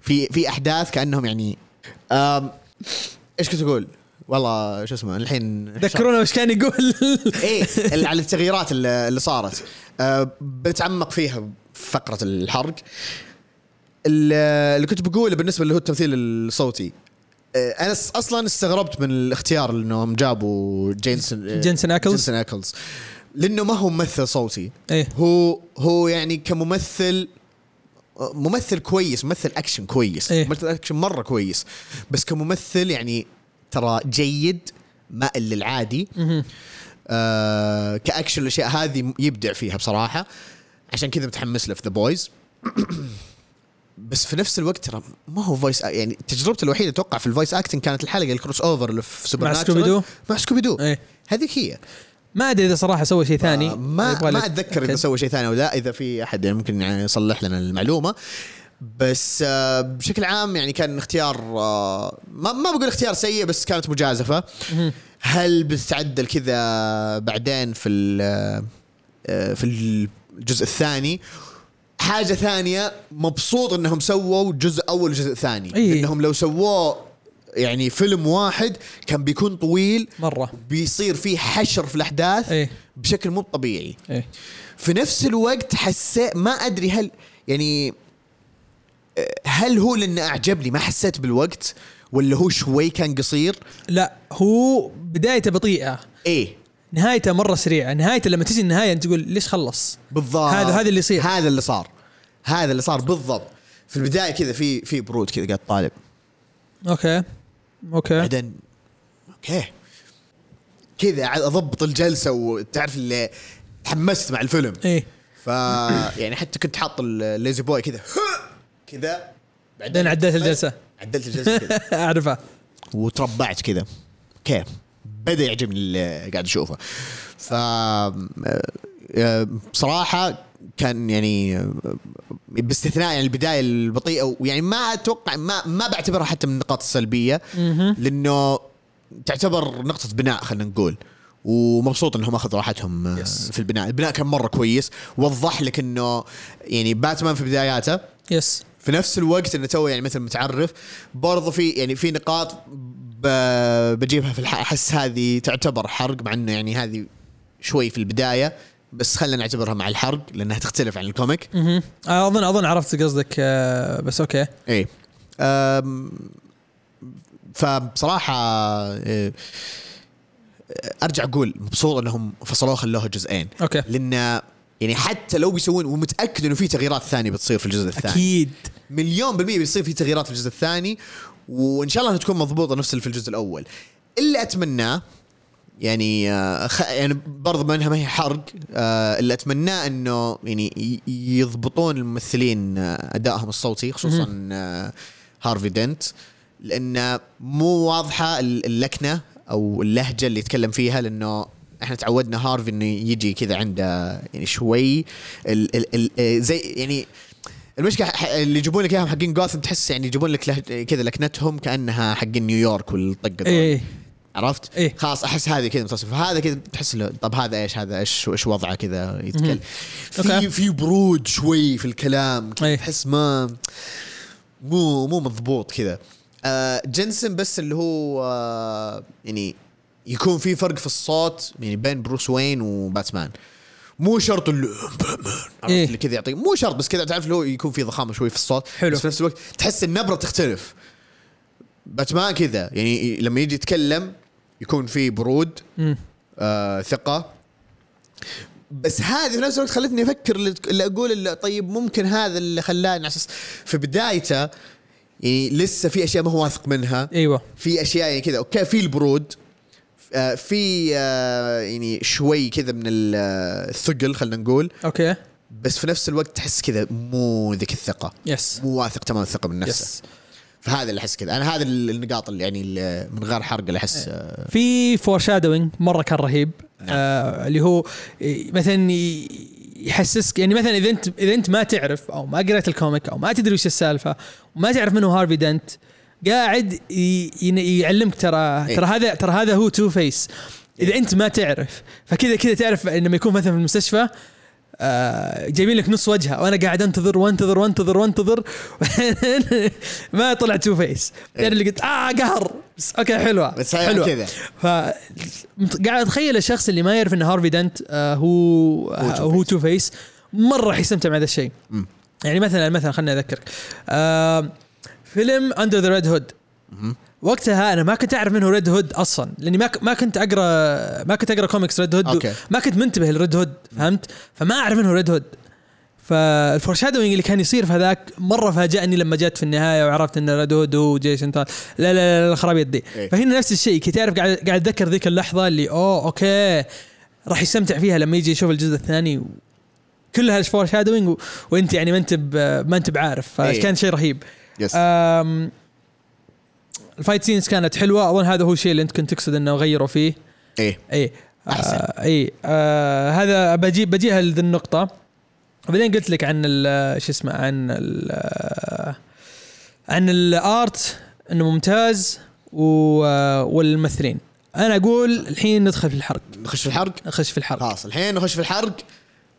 في في أحداث كأنهم يعني إيش كنت أقول؟ والله شو اسمه الحين ذكرونا وش كان يقول. إيه على التغييرات اللي صارت. آه بنتعمق فيها في فقرة الحرق. اللي كنت بقوله بالنسبة اللي هو التمثيل الصوتي. آه أنا أصلا استغربت من الاختيار انهم جابوا جينسن آه، جينسن أكلز. جينسن أكلز. لأنه ما هو ممثل صوتي. إيه. هو هو يعني كممثل ممثل كويس ممثل أكشن كويس. إيه. ممثل أكشن مرة كويس. بس كممثل يعني ترى جيد ما إلا العادي. آه كأكشن الأشياء هذه يبدع فيها بصراحة. عشان كذا متحمس له في The Boys بس في نفس الوقت ترى ما هو voice يعني تجربتي الوحيدة أتوقع في ال voice acting كانت الحلقة ال crossover اللي في سوبر مع natural. سكوبي دو؟ مع سكوبي دو إيه. هذيك هي. ما أدري إذا صراحة سوى شيء ثاني. آه، ما ما أتذكر إذا. سوى شيء ثاني أو لا. إذا في أحد يعني ممكن يعني يصلح لنا المعلومة. بس آه، بشكل عام يعني كان اختيار آه، ما ما بقول اختيار سيء بس كانت مجازفة. هل بتتعدل كذا بعدين في ال- آه، في الجزء الثاني؟ حاجة ثانية مبسوط إنهم سووا جزء أول وجزء ثاني إيه. انهم لو سووه يعني فيلم واحد كان بيكون طويل مرة. بيصير فيه حشر في الأحداث إيه بشكل مو طبيعي. إيه في نفس الوقت حسيت ما أدري هل يعني هل هو لأنه أعجبني ما حسيت بالوقت ولا هو شوي كان قصير؟ لا هو بدايته بطيئة. إيه. نهايته مرة سريعة. نهايته لما تجي النهاية أنت تقول ليش خلص؟ بالضبط. هذا- هذا اللي يصير. هذا اللي صار. هذا اللي صار بالضبط. في البداية كذا في في برود كذا قاعد طالب. okay. okay. بعدين okay. كذا أضبط الجلسة وتعرف اللي تحمست مع الفيلم. إيه. ف يعني حتى كنت حاط ال La-Z-Boy كذا. كذا بعدين عدلت الجلسة. عدلت الجلسة كذا. أعرفها. وتربعت كذا. أوكي. بدأ يعجبني اللي قاعد أشوفه. ف آه، بصراحة كان يعني آه، باستثناء يعني البداية البطيئة ويعني ما أتوقع ما ما بعتبرها حتى من النقاط السلبية لأنه تعتبر نقطة بناء خلينا نقول. ومبسوط إنهم أخذوا راحتهم آه، Yes. في البناء، البناء كان مرة كويس، وضح لك إنه يعني باتمان في بداياته yes في نفس الوقت إنه تو يعني مثل متعرف برضو في يعني في نقاط بجيبها في الح- أحس هذه تعتبر حرق مع إنه يعني هذه شوي في البداية بس خلينا نعتبرها مع الحرق لأنها تختلف عن ال comic. آه، اظن أظن عرفت قصدك آه، بس okay. إيه. أم، فبصراحة إيه، أرجع أقول مبسوط إنهم فصلوه خلوها جزئين. okay. لأن يعني حتى لو بيسوون ومتأكد إنه في تغييرات ثانية بتصير في الجزء الثاني. أكيد. مليون بالمية بيصير في تغييرات في الجزء الثاني وإن شاء الله تكون مضبوطة نفس اللي في الجزء الأول. اللي اتمناه يعني آه، خ... يعني برضه ما إنها ما هي حرق آه، اللي أتمناه إنه يعني يضبطون الممثلين آه، أدائهم الصوتي خصوصا آه، هارفي دنت لأن مو واضحة ال- اللكنة أو اللهجة اللي يتكلم فيها لأنه إحنا تعودنا هارفي إنه يجي كذا عنده يعني شوي ال ال ال آه، زي يعني المشكلة اللي يجيبون لك إياهم حقين جوثم تحس يعني يجيبون لك كذا لكنتهم كأنها حقين نيويورك والطقة. إيه عرفت؟ إيه. خلاص أحس هذه كذا متصل فهذا كذا تحس له طب هذا إيش هذا إيش إيش وضعه كذا يتكلم في. في برود شوي في الكلام إيه. تحس ما مو مو مضبوط كذا آه جنسن بس اللي هو آه يعني يكون في فرق في الصوت يعني بين بروس وين وباتمان. مو شرط اللي إيه. اللي كذا يعطيك مو شرط بس كذا تعرف اللي هو يكون في ضخامة شوي في الصوت حلو. بس في نفس الوقت تحس النبرة تختلف. باتمان كذا يعني لما يجي يتكلم يكون في برود مم. آه ثقة. بس هذه في نفس الوقت خلتني أفكر اللي, أقول اللي طيب ممكن هذا اللي خلاني على أساس في بدايته يعني لسه في أشياء ما هو واثق منها. إيوه. في أشياء يعني كذا okay في البرود. في آه يعني شوي كذا من آه، الثقل خلينا نقول. okay. بس في نفس الوقت تحس كذا مو ذيك الثقة. yes مو واثق تمام الثقة من نفسه. yes فهذا اللي أحس كذا. أنا هذا النقاط اللي يعني اللي من غير حرق اللي أحس آه، في foreshadowing مرة كان رهيب. آه اللي هو إيه، مثلا يحسسك يعني مثلا إذا أنت إذا أنت ما تعرف أو ما قريت ال comic أو ما تدري وش السالفة وما تعرف منه هارفي دنت قاعد يعلمك ترى. إيه. ترى هذا ترى هذا هو Two-Face إذا أنت ما تعرف فكذا كذا تعرف لما يكون مثلا في المستشفى آه جايبين لك نص وجهه. وأنا قاعد أنتظر وأنتظر وأنتظر وأنتظر. ما طلع Two-Face يعني اللي قلت آه قهر. بس okay حلوة. بس هي حلوة. كذا. ف قاعد أتخيل الشخص اللي ما يعرف ان هارفي دنت آه هو هو Two-Face مرة حيستمتع مع هذا الشيء. يعني مثلا مثلا خليني أذكرك. آه فيلم Under the Red Hood وقتها أنا ما كنت أعرف منه Red Hood أصلا لأني ما ما كنت أقرأ ما كنت أقرأ comics Red Hood. ما كنت منتبه ل Red Hood فهمت فما أعرف منه Red Hood فال foreshadowing اللي كان يصير في هذاك مرة فاجأني لما جت في النهاية وعرفت إن Red Hood هو جيسون لا لا لا, لا خرابيط دي إيه. فهنا نفس الشيء كي تعرف قاعد قاعد أتذكر ذيك اللحظة اللي أوه okay راح يستمتع فيها لما يجي يشوف الجزء الثاني. كلها ال foreshadowing. وأنت يعني ما أنت. ما أنت بعارف إيه. فكان شيء رهيب yes. ال fight scenes كانت حلوة. أظن هذا هو الشيء اللي أنت كنت تقصد إنه غيروا فيه. إيه. اي أحسن. آه اي آه هذا بجي بجيها لذي النقطة. بعدين قلت لك عن شو اسمه عن ال عن ال art إنه ممتاز و- والممثلين. أنا أقول الحين ندخل في الحرق. نخش في الحرق؟ نخش في الحرق. خلاص الحين نخش في الحرق.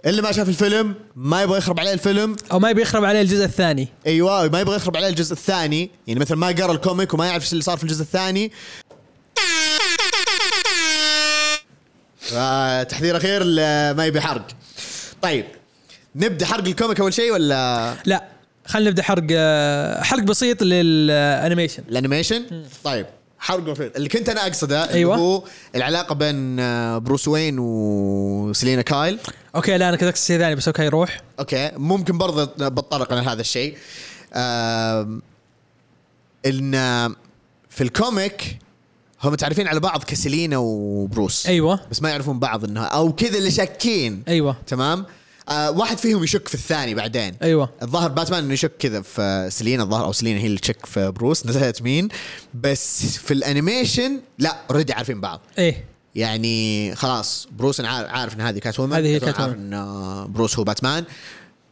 اللي ما شاف الفيلم ما يبغى يخرب عليه الفيلم. أو ما يبي يخرب عليه الجزء الثاني. أيوه ما يبغى يخرب عليه الجزء الثاني. يعني مثلا ما قرأ ال comic وما يعرف إيش اللي صار في الجزء الثاني. تحذير أخير ما يبي حرق. طيب نبدأ حرق ال comic أول شيء ولا؟ لا خلينا نبدأ حرق آه، حرق بسيط لل animation. ال animation؟ طيب. حرق وفيل اللي كنت أنا أقصده اللي أيوة. هو العلاقة بين آه، بروس وين وسيلينا كايل. okay لا أنا أقصد شيء ثاني بس okay روح. okay. ممكن برضه بتطرق لهذا الشيء. آم، إن في ال comic هم متعرفين على بعض كسيلينا وبروس. أيوه. بس ما يعرفون بعض إنها أو كذا اللي شاكين. أيوه. تمام؟ آه واحد فيهم يشك في الثاني بعدين. أيوه. الظاهر باتمان إنه يشك كذا في سيلينا الظاهر أو سيلينا هي اللي تشك في بروس نسيت مين. بس في ال animation لا already عارفين بعض. إيه. يعني خلاص بروس أنا عارف, إن هذه Catwoman هذه Cat عارف إن آه، بروس هو باتمان.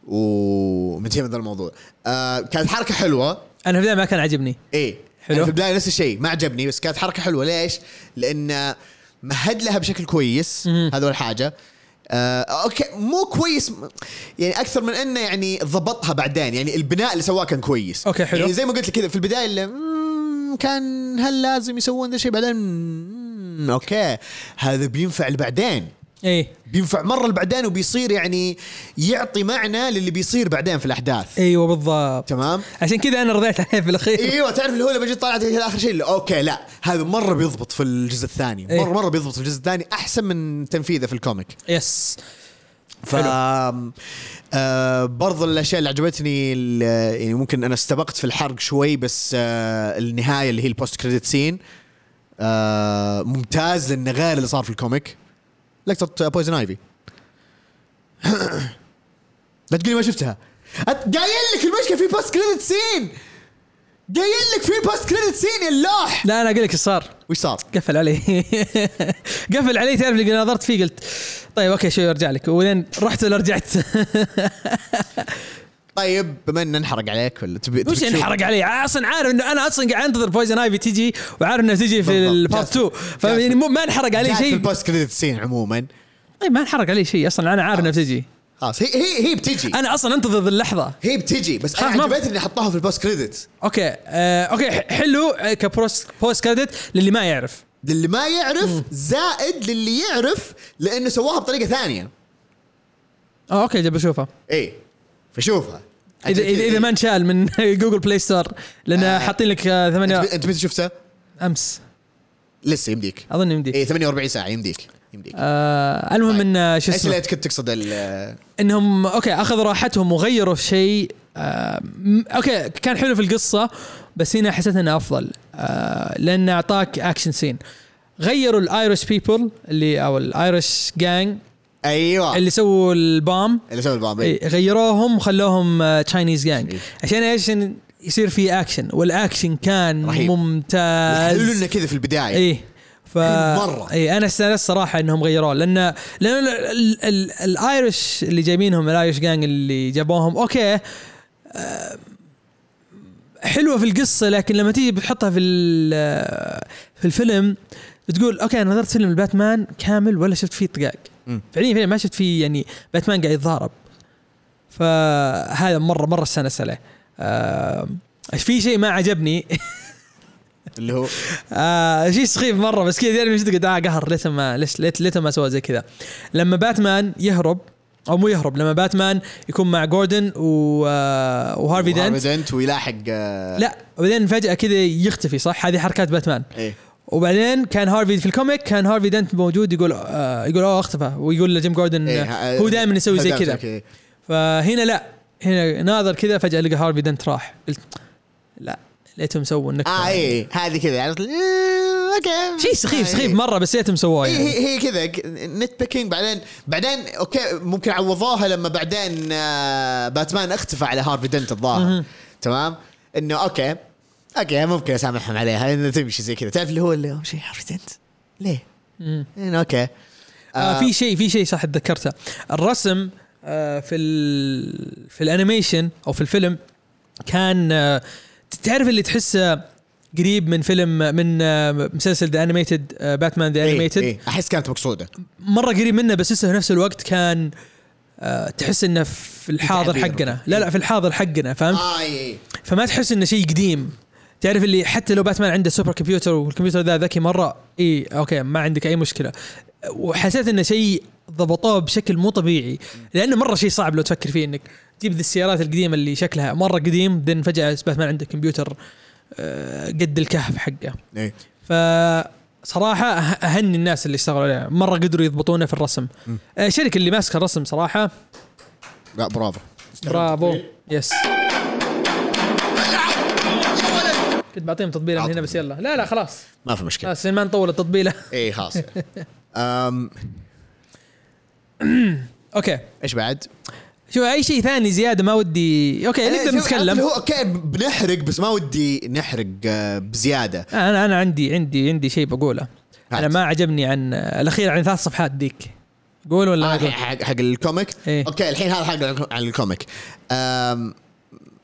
ومنتهي من ذا الموضوع. آه كانت حركة حلوة. أنا في البداية ما كان عاجبني. إيه. حلو. حلو في البداية نفس الشيء ما عجبني بس كانت حركة حلوة. ليش؟ لأن مهد لها بشكل كويس. هذا اول حاجة. آه، okay مو كويس. يعني أكثر من إنه يعني ضبطها بعدين. يعني البناء اللي سواه كان كويس. okay، حلو. يعني زي ما قلت لك كذا في البداية اللي كان هل لازم يسوون ذا الشيء بعدين؟ okay. هذا بينفع بعدين. إيه. بينفع مرة بعدين وبيصير يعني يعطي معنى للي بيصير بعدين في الأحداث. أيوه بالضبط. تمام؟ عشان كذا أنا رضيت عليه في الأخير. أيوه تعرف اللي هو لما جيت طلعت آخر شيء اللي okay لا هذا مرة بيضبط في الجزء الثاني. إيه. مره مرة بيضبط في الجزء الثاني أحسن من تنفيذه في ال comic. yes. ف آه برضو الأشياء اللي عجبتني يعني ممكن أنا استبقت في الحرق شوي بس آه النهاية اللي هي ال post-credit scene آه ممتاز لأنه غير اللي صار في ال comic. لقطه Poison Ivy لا تقولي ما شفتها. قايل لك المشكلة في post-credit scene قايل لك في post-credit scene يا اللوح. لا أنا أقول لك إيش صار. وش صار؟ قفل علي. قفل علي تعرف اللي نظرت فيه قلت طيب okay شوي أرجع لك. وبعدين رحت ولا رجعت طيب بما ان نحرق عليك ولا تبي وش؟ انحرق علي أصلا عارف إنه أنا أصلا قاعد أنتظر Poison Ivy تجي وعارف انها تجي في. ال part جات 2 في- فيعني ما انحرق علي جات في شيء. ال post-credit scene عموما. طيب ما انحرق علي شيء أصلا. أنا عارف انها بتجي خلاص هي هي هي بتجي. أنا أصلا أنتظر اللحظة. هي بتجي بس أنا عجبتني اني حطوها في ال post-credit okay آه okay حلو كبروست post-credit للي ما يعرف. للي ما يعرف زائد للي يعرف لأنه سواها بطريقة ثانية. آه okay جب اشوفها إيه فشوفها اذا اذا إذا ما انشال من Google Play Store لأن آه. حاطين لك آه، ثمانية انت متى شفتها؟ أمس. لسه يمديك. أظن يمدي إيه 48 ساعة يمديك. يمديك. آه المهم طيب. إن شو إيش اسمه؟ اللي انت كنت تقصد إنهم okay أخذوا راحتهم وغيروا في شيء آه okay كان حلو في القصة بس هنا حسيت إنه أفضل آه لأنه أعطاك action scene غيروا ال Irish people اللي أو ال Irish gang أيوه اللي سووا ال bomb اللي سوى ال bomb إيه. إيه، غيروهم وخلوهم Chinese gang. عشان إيش عشان يصير في action وال action كان رهيب. ممتاز حلو لنا كذا في البداية إيه ف مرة. اي أنا استانست صراحة إنهم غيروه لأن لأن ال- ال- ال- ال Irish اللي جايبينهم ال Irish gang اللي جابوهم okay آه، حلوة في القصة لكن لما تيجي بتحطها في ال- في الفيلم بتقول okay أنا نظرت فيلم الباتمان كامل ولا شفت فيه طقاق. فعليا فعليا ما شفت فيه يعني باتمان قاعد يتضارب. فهذا مره مرة استانست عليه آه، في شيء ما عجبني. اللي هو؟ آه شيء سخيف مرة بس كذا يعني تقعد آه قهر ليته ما ليش ليت ليته ما سوى زي كذا. لما باتمان يهرب أو مو يهرب لما باتمان يكون مع جوردن و آه وهارفي دنت. دنت ويلاحق آه، لا وبعدين فجأة كذا يختفي صح؟ هذه حركات باتمان. إيه. وبعدين كان هارفي في ال comic كان هارفي دنت موجود يقول آه يقول اوه اختفى. ويقول لجيم جوردن إيه، آه هو دائما يسوي زي كذا. فهنا لا هنا ناظر كذا فجأة لقى هارفي دنت راح. قلت لا ليتهم سووا النكته آه إيه هذه كذا عرفت آه، okay. شيء سخيف آه، سخيف إيه. مرة بس ليتهم سووه هي يعني. هي هي كذا nitpicking بعدين بعدين okay ممكن عوضوها لما بعدين آه، باتمان اختفى على هارفي دنت الظاهر. تمام؟ إنه okay. okay ممكن اسامحهم عليها انه تمشي زي كذا. تعرف اللي هو اللي شيء هارفي دنت ليه؟ مم. إنه okay. آه في شيء في شيء صح تذكرته. الرسم آه في ال في ال animation أو في الفيلم كان آه تعرف اللي تحسه قريب من فيلم من آه مسلسل the animated Batman the إيه animated إيه أحس كانت مقصودة. مرة قريب منه بس لسه في نفس الوقت كان آه تحس إنه في الحاضر. حقنا. لا لا في الحاضر حقنا فهمت آه اي فما تحس إنه شيء قديم. تعرف اللي حتى لو باتمان عنده supercomputer والكمبيوتر ذا ذكي مرة إي okay ما عندك أي مشكلة. وحسيت إنه شيء ضبطوه بشكل مو طبيعي. لأنه مرة شيء صعب لو تفكر فيه إنك تجيب ذي السيارات القديمة اللي شكلها مرة قديم بعدين فجأة باتمان عنده كمبيوتر آه، قد الكهف حقه. إيه. فصراحه أه- أهني الناس اللي اشتغلوا عليها. مرة قدروا يضبطونه في الرسم. م. آه، الشركة اللي ماسكة الرسم صراحة. لا برافو. برافو. yes كنت بعطيهم تطبيله من هنا بس يلا. لا لا خلاص. ما في مشكلة. خلاص ما نطول التطبيلة. اي خلاص. أم. okay. إيش بعد؟ شوف أي شيء ثاني زيادة ما ودي okay أنا نقدر نتكلم. هو okay بنحرق بس ما ودي نحرق آه، بزيادة. أنا أنا عندي عندي عندي شيء بقوله. أنا. ما عجبني عن الأخير عن ثلاث صفحات ديك. قول ولا آه، حق حق ال comic؟ إيه. okay الحين هذا حق عن ال comic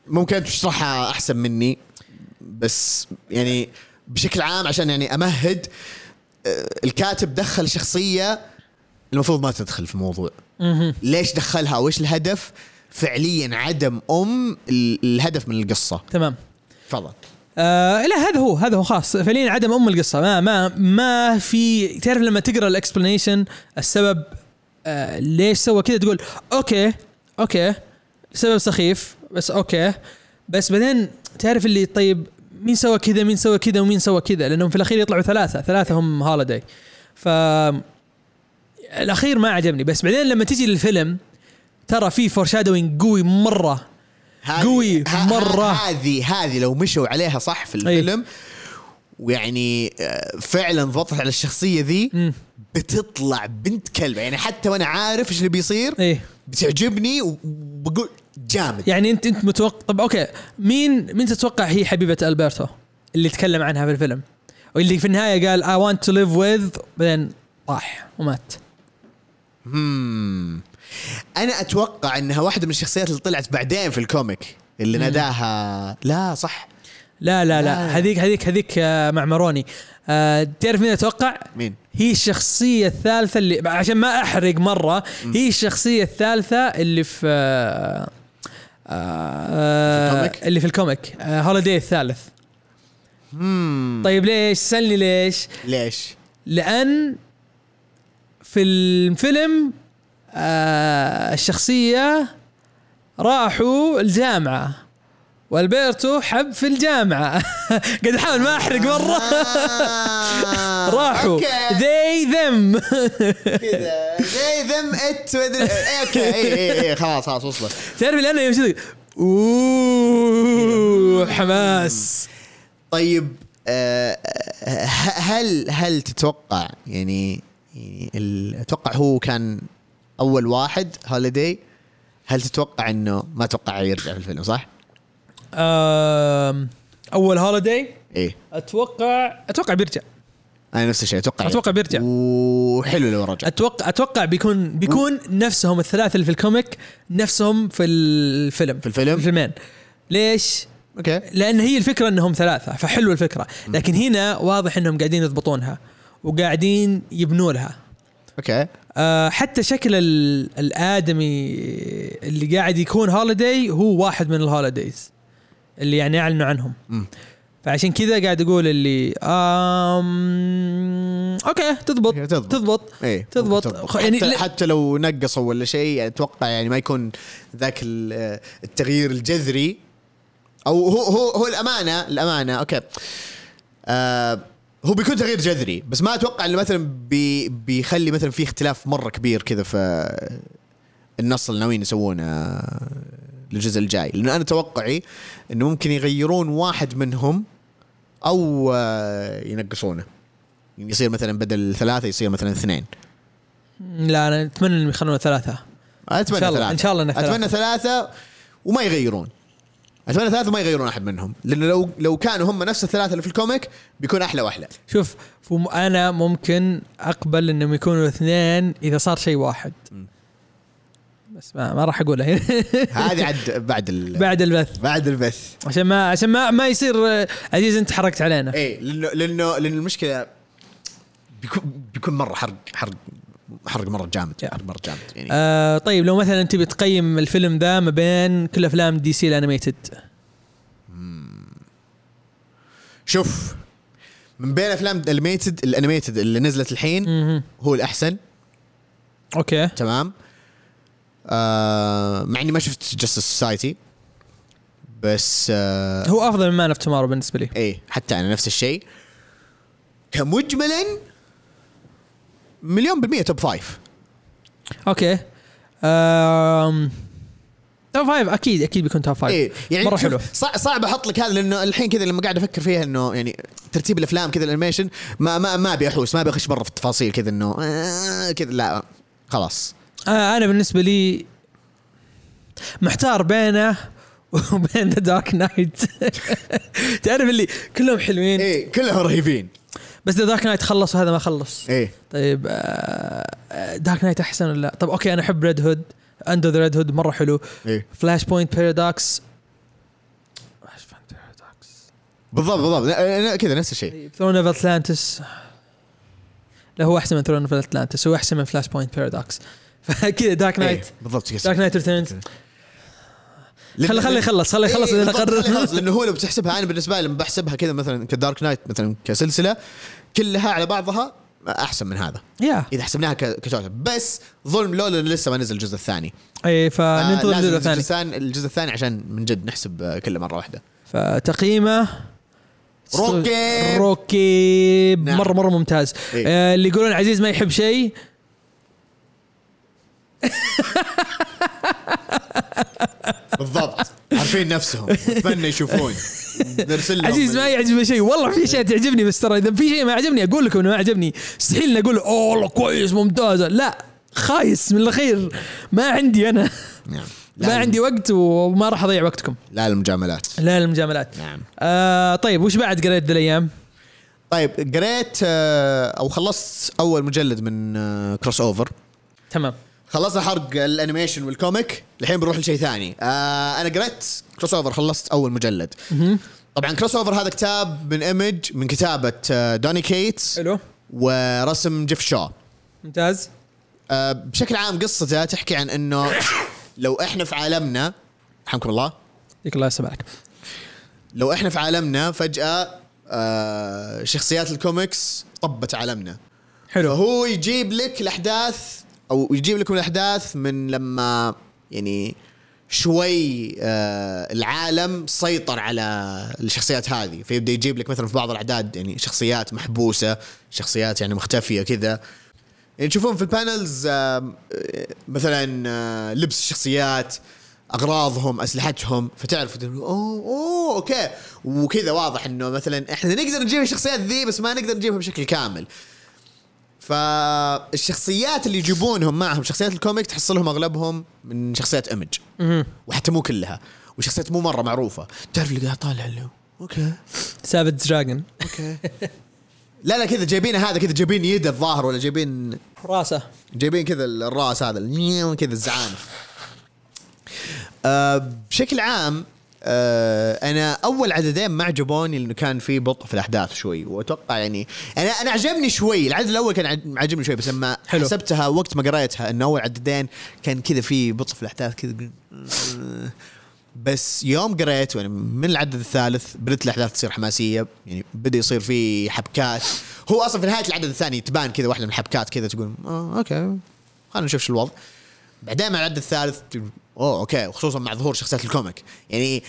ممكن تشرحها أحسن مني؟ بس يعني بشكل عام عشان يعني أمهد آه، الكاتب دخل شخصية المفروض ما تدخل في الموضوع. ليش دخلها؟ وإيش الهدف؟ فعليا عدم أم ال- الهدف من القصة. تمام. تفضل. آه لا هذا هو هذا هو خاص. فعليا عدم أم القصة. ما ما ما في تعرف لما تقرأ ال explanation السبب آه ليش سوى كذا؟ تقول okay okay سبب سخيف بس okay. بس بعدين تعرف اللي طيب مين سوى كذا مين سوى كذا ومين سوى كذا؟ لأنهم في الأخير يطلعوا ثلاثة ثلاثة هم هوليداي ف الأخير ما عجبني. بس بعدين لما تجي للفيلم ترى في foreshadowing قوي مرة. قوي ه- ه- مرة. هذه هذه لو مشوا عليها صح في الفيلم ويعني آه، فعلا ضبطت على الشخصية ذي. بتطلع بنت كلبه يعني حتى وأنا عارف إيش اللي بيصير إيه. بتعجبني وبقول جامد. يعني انت انت متوقع طب okay مين مين تتوقع هي حبيبة ألبرتو؟ اللي تكلم عنها في الفيلم. واللي في النهاية قال I want to live with بعدين طاح ومات. مم. أنا أتوقع إنها واحدة من الشخصيات اللي طلعت بعدين في الكوميك اللي ناداها لا صح. لا لا لا. هذيك هذيك هذيك آه، مع ماروني آه، تعرف مين أتوقع؟ مين؟ هي الشخصية الثالثة اللي عشان ما أحرق مرة. هي الشخصية الثالثة اللي في آه، آه،؟ اللي في ال comic هوليداي الثالث مم. طيب ليش؟ سألني ليش؟ ليش لأن في الفيلم آه الشخصية راحوا الجامعة والبرتو حب في الجامعة. قاعد احاول ما أحرق مرة. آه. راحوا. they them. كذا. زي ذم ات إيه، أوكي. اي اي اي خلاص خلاص وصلت. تعرف لأنه يوم شذي؟ أوه حماس. طيب آه، ه- هل هل تتوقع يعني يعني أتوقع هو كان أول واحد هوليداي هل تتوقع انه ما أتوقع يرجع في الفيلم صح؟ أول هوليداي إيه. أتوقع أتوقع بيرجع. أنا نفس الشيء أتوقع أتوقع بيرجع. وحلو لو رجع. أتوقع أتوقع بيكون بيكون نفسهم الثلاثة اللي في ال comic نفسهم في الفيلم. في الفيلم؟ في الفيلمين. ليش؟ okay. لأن هي الفكرة إنهم ثلاثة فحلو الفكرة. لكن هنا واضح إنهم قاعدين يضبطونها وقاعدين يبنوا لها okay. أه حتى شكل ال- الآدمي اللي قاعد يكون هوليداي هو واحد من ال Holidays اللي يعني اعلنوا عنهم مم. فعشان كذا قاعد أقول اللي آم okay تضبط okay، تضبط. تضبط إيه تضبط. خ- يعني حتى, ل- حتى لو نقصوا ولا شيء أتوقع يعني ما يكون ذاك ال- التغيير الجذري أو هو هو هو الأمانة الأمانة okay آه هو بيكون تغيير جذري بس ما أتوقع إنه مثلا بي بيخلي مثلا في اختلاف مرة كبير كذا في النص اللي ناويين يسوونه للجزء الجاي. لأنه أنا توقعي إنه ممكن يغيرون واحد منهم أو آه، ينقصونه. يعني يصير مثلا بدل ثلاثة يصير مثلا اثنين. لا أنا أتمنى إنهم يخلونه ثلاثة. أتمنى إن شاء الله- ثلاثة. إن شاء الله ثلاثة. أتمنى ثلاثة وما يغيرون. أتمنى ثلاثة وما يغيرون أحد منهم. لأنه لو لو كانوا هم نفس الثلاثة اللي في الكوميك بيكون أحلى وأحلى. شوف أنا ممكن أقبل إنهم يكونوا اثنين إذا صار شيء واحد. بس ما, ما راح أقولها. هذه عد بعد ال... بعد البث. بعد البث. عشان ما عشان ما ما يصير عزيز أنت حرقت علينا. إيه لأنه لأنه لأن المشكلة بيكون بيكون مرة حرق حرق حرق مرة جامد حرق مرة جامد يعني. آه طيب لو مثلا تبي تقيم الفيلم ذا ما بين كل أفلام DC ال animated. شوف من بين أفلام ال animated ال animated اللي نزلت الحين. هو الأحسن. okay. تمام؟ آه مع إني ما شفت Justice Society بس آه هو أفضل من Man of Tomorrow بالنسبة لي. إيه حتى أنا نفس الشيء. كمجملا مليون بالمية top five أوكي. أم... top five أكيد أكيد بيكون توب فايف إيه يعني مرة حلو. صع- صعب أحط لك هذا لأنه الحين كذا لما قاعد أفكر فيها إنه يعني ترتيب الأفلام كذا ال animation ما ما ما أبي أحوس ما أبي أخش مرة في التفاصيل كذا إنه آه كذا لا خلاص. آه أنا بالنسبة لي محتار بينه وبين The Dark Knight تعرف اللي كلهم حلوين. إيه كلهم رهيبين. بس The Dark Knight خلص وهذا ما خلص. إيه. طيب Dark Knight أحسن ولا لا؟ طب okay أنا أحب Red Hood Under the Red Hood مرة حلو. إيه. Flashpoint Paradox بالضبط بالضبط. كذا نفس الشيء. Throne of Atlantis لا هو أحسن من Throne of Atlantis هو أحسن من Flashpoint Paradox فكذا Dark إيه، Knight بالضبط كذا Dark Knight Returns خلي خلي يخلص خلي يخلص إيه، بالضبط، اقرر لأنه هو لو بتحسبها أنا بالنسبة لي لما بحسبها كذا مثلا ك Dark Knight مثلا كسلسلة كلها على بعضها أحسن من هذا. يا إذا حسبناها ك- ك total بس ظلم لولا لسه ما نزل الجزء الثاني. اي فننتظر الجزء الثاني. الثاني الجزء الثاني عشان من جد نحسب آه، كله مرة واحدة. فتقييمه روكيب. روكيب نعم. مره مرة ممتاز. إيه. آه اللي يقولون عزيز ما يحب شيء. بالضبط. عارفين نفسهم. أتمنى يشوفون. نرسل لهم عزيز ما يعجبه شيء. والله في اشياء تعجبني بس ترى إذا في شيء ما عجبني أقول لكم إنه ما عجبني. مستحيل إني أقول أوه والله كويس ممتازه لا خايس من الاخير ما عندي أنا. نعم. ما عندي وقت وما راح أضيع وقتكم. لا المجاملات. لا المجاملات. نعم. آه طيب وش بعد قريت ذي الأيام؟ طيب قريت آه، أو خلصت أول مجلد من آه، Crossover تمام. خلصنا حرق ال animation وال comic الحين بنروح لشيء ثاني. آه أنا قريت Crossover خلصت أول مجلد. طبعا Crossover هذا كتاب من Image من كتابة آه، Donny Cates حلو. ورسم Geoff Shaw ممتاز. آه بشكل عام قصته تحكي عن إنه لو إحنا في عالمنا رحمكم الله. يعطيك الله يسلمك لو إحنا في عالمنا فجأة آه شخصيات الكوميكس طبت عالمنا. حلو. فهو يجيب لك الأحداث أو يجيب لكم الأحداث من لما يعني شوي آه العالم سيطر على الشخصيات هذه. فيبدأ يجيب لك مثلا في بعض الأعداد يعني شخصيات محبوسة شخصيات يعني مختفية كذا. يعني تشوفون في ال panels آه مثلا آه لبس الشخصيات أغراضهم أسلحتهم. فتعرف أوه أوه okay. وكذا واضح إنه مثلا إحنا نقدر نجيب الشخصيات ذي بس ما نقدر نجيبها بشكل كامل. فالشخصيات اللي يجيبونهم معهم شخصيات ال comic تحصلهم أغلبهم من شخصيات Image. وحتى مو كلها. وشخصيات مو مرة معروفة. تعرف اللي قاعد طالع له okay. Savage Dragon okay. لا لا كذا جايبين هذا كذا جايبين يد الظاهر ولا جايبين راسه. جايبين كذا الراس هذا كذا الزعانف. آه بشكل عام آه أنا أول عددين ما عجبوني لأنه كان في بطء في الأحداث شوي وأتوقع يعني أنا أنا عجبني شوي العدد الأول كان عج- عجبني شوي بس لما حلو. حسبتها وقت ما قريتها إنه أول عددين كان كذا في بطء في الأحداث كذا آه، بس يوم قريت يعني من العدد الثالث بدت الأحداث تصير حماسية يعني بدأ يصير في حبكات. هو أصلا في نهاية العدد الثاني تبان كذا واحدة من الحبكات كذا تقول آه okay خلينا نشوف شو الوضع. بعدين مع العدد الثالث أوه okay وخصوصا مع ظهور شخصيات ال comic. يعني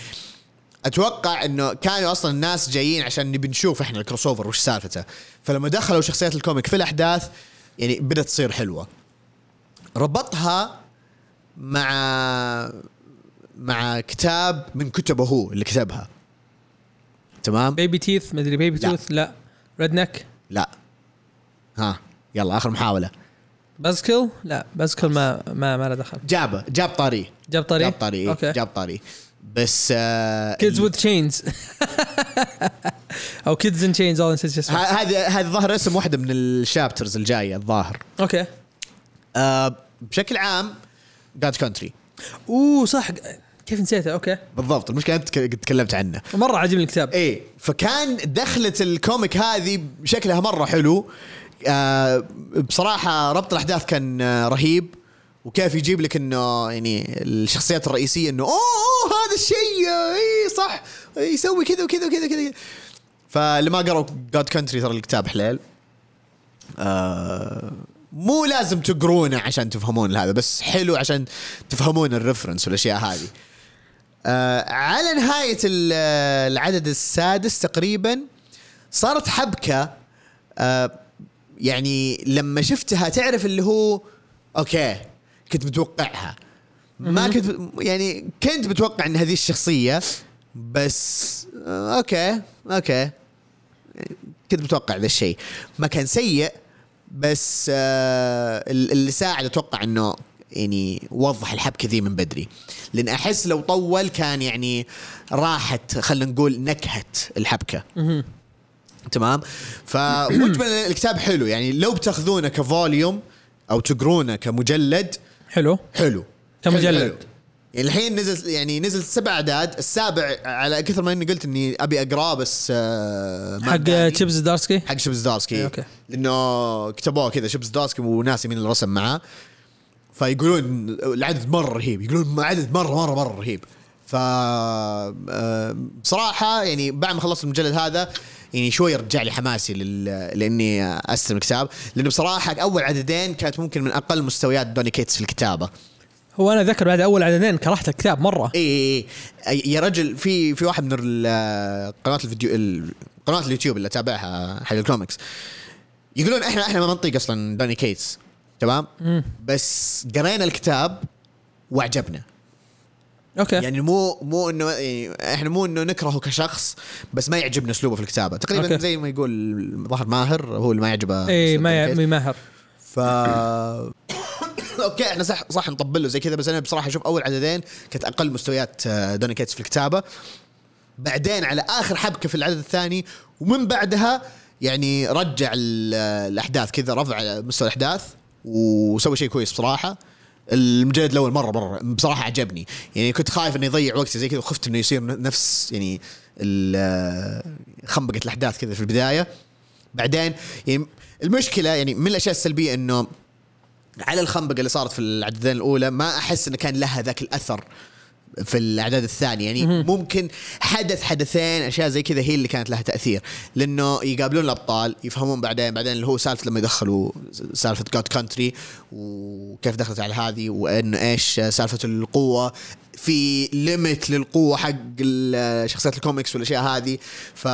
أتوقع إنه كانوا أصلا الناس جايين عشان نبي نشوف إحنا ال crossover وش سالفته. فلما دخلوا شخصيات ال comic في الأحداث يعني بدأت تصير حلوة. ربطها مع مع كتاب من كتبه هو اللي كتبها. تمام؟ بيبي تيث مدري بيبي. توث لا. ريد نك لا. ها يلا آخر محاولة. بازكل لا بازكل ما ما ما له دخل. جابه جاب طاريه جاب طريق جاب طاريه أوكي. جاب طاريه بس كيدز وذ تشينز أو Kids in Chains والله نسيت اسمه هذا هذا ظهر اسم واحدة من ال chapters الجاية الظاهر. okay. آه بشكل عام God Country أوه صح. كيف نسيته؟ okay. بالضبط. المشكلة أنت تك- تكلمت عنه. مرة عجبني الكتاب. إيه فكان دخلة ال comic هذه شكلها مرة حلو. بصراحة ربط الأحداث كان آه رهيب وكيف يجيب لك إنه يعني الشخصيات الرئيسية إنه أوه, هذا الشيء آه، اي صح يسوي كذا وكذا وكذا وكذا. فاللي ما قروا God Country ترى الكتاب حليل آه مو لازم تقرونه عشان تفهمون هذا بس حلو عشان تفهمون ال reference والأشياء هذه. آه على نهاية ال- العدد السادس تقريبا صارت حبكة آه يعني لما شفتها تعرف اللي هو okay كنت متوقعها. ما كنت يعني كنت متوقع إن هذه الشخصية بس okay okay. كنت متوقع ذا الشيء. ما كان سيء بس آه ال- اللي ساعد أتوقع إنه يعني وضح الحبكة ذي من بدري. لأن أحس لو طول كان يعني راحت خلينا نقول نكهة الحبكة. تمام؟ فمجمل الكتاب حلو. يعني لو بتأخذونه ك volume أو تقرونه كمجلد حلو. حلو. كمجلد. حلو. يعني الحين نزل يعني نزل سبع أعداد. السابع على كثر ما إني قلت إني أبي اقراه بس آه، حق بداني. Chip Zdarsky حق Chip Zdarsky إيه، okay. لأنه كتبوه كذا Chip Zdarsky وناسي مين اللي رسم معاه. فيقولون العدد مرة رهيب. يقولون عدد مرة مرة مرة رهيب. ف آه، بصراحة يعني بعد ما خلصت المجلد هذا يعني شوي رجع لي حماسي لل... لإني استلم الكتاب. لأنه بصراحة أول عددين كانت ممكن من أقل مستويات Donny Cates في الكتابة. هو أنا ذكر بعد أول عددين كرهت الكتاب مرة. إي إي يا رجل في في واحد من ال- قنوات الفيديو ال- قنوات اليوتيوب اللي أتابعها حق الكوميكس. يقولون إحنا إحنا ما نطيق أصلا Donny Cates تمام؟ بس قرينا الكتاب وأعجبنا. okay. يعني مو مو إنه يعني إحنا مو إنه نكرهه كشخص بس ما يعجبنا أسلوبه في الكتابة. تقريبا okay. زي ما يقول ظهر ماهر هو اللي ما يعجبه اي ما ماهر. ف okay إحنا صح صح نطبل له زي كذا بس أنا بصراحة أشوف أول عددين كانت أقل مستويات آه، Donny Cates في الكتابة. بعدين على آخر حبكة في العدد الثاني ومن بعدها يعني رجع ال- الأحداث كذا رفع مستوى الأحداث وسوى شيء كويس بصراحة. المجلد الأول مرة مرة. بصراحة عجبني. يعني كنت خايف إنه يضيع وقتي زي كذا وخفت إنه يصير نفس يعني خنبقة الأحداث كذا في البداية. بعدين يعني المشكلة يعني من الأشياء السلبية إنه على الخنبقة اللي صارت في العددين الأولى ما أحس إنه كان لها ذاك الأثر. في الأعداد الثانية. يعني ممكن حدث حدثين أشياء زي كذا هي اللي كانت لها تأثير. لأنه يقابلون الأبطال يفهمون بعدين بعدين اللي هو سالفة لما يدخلوا سالفة God Country وكيف دخلت على هذه وانه إيش سالفة القوة. في limit للقوة حق شخصيات الكوميكس والأشياء هذه. ف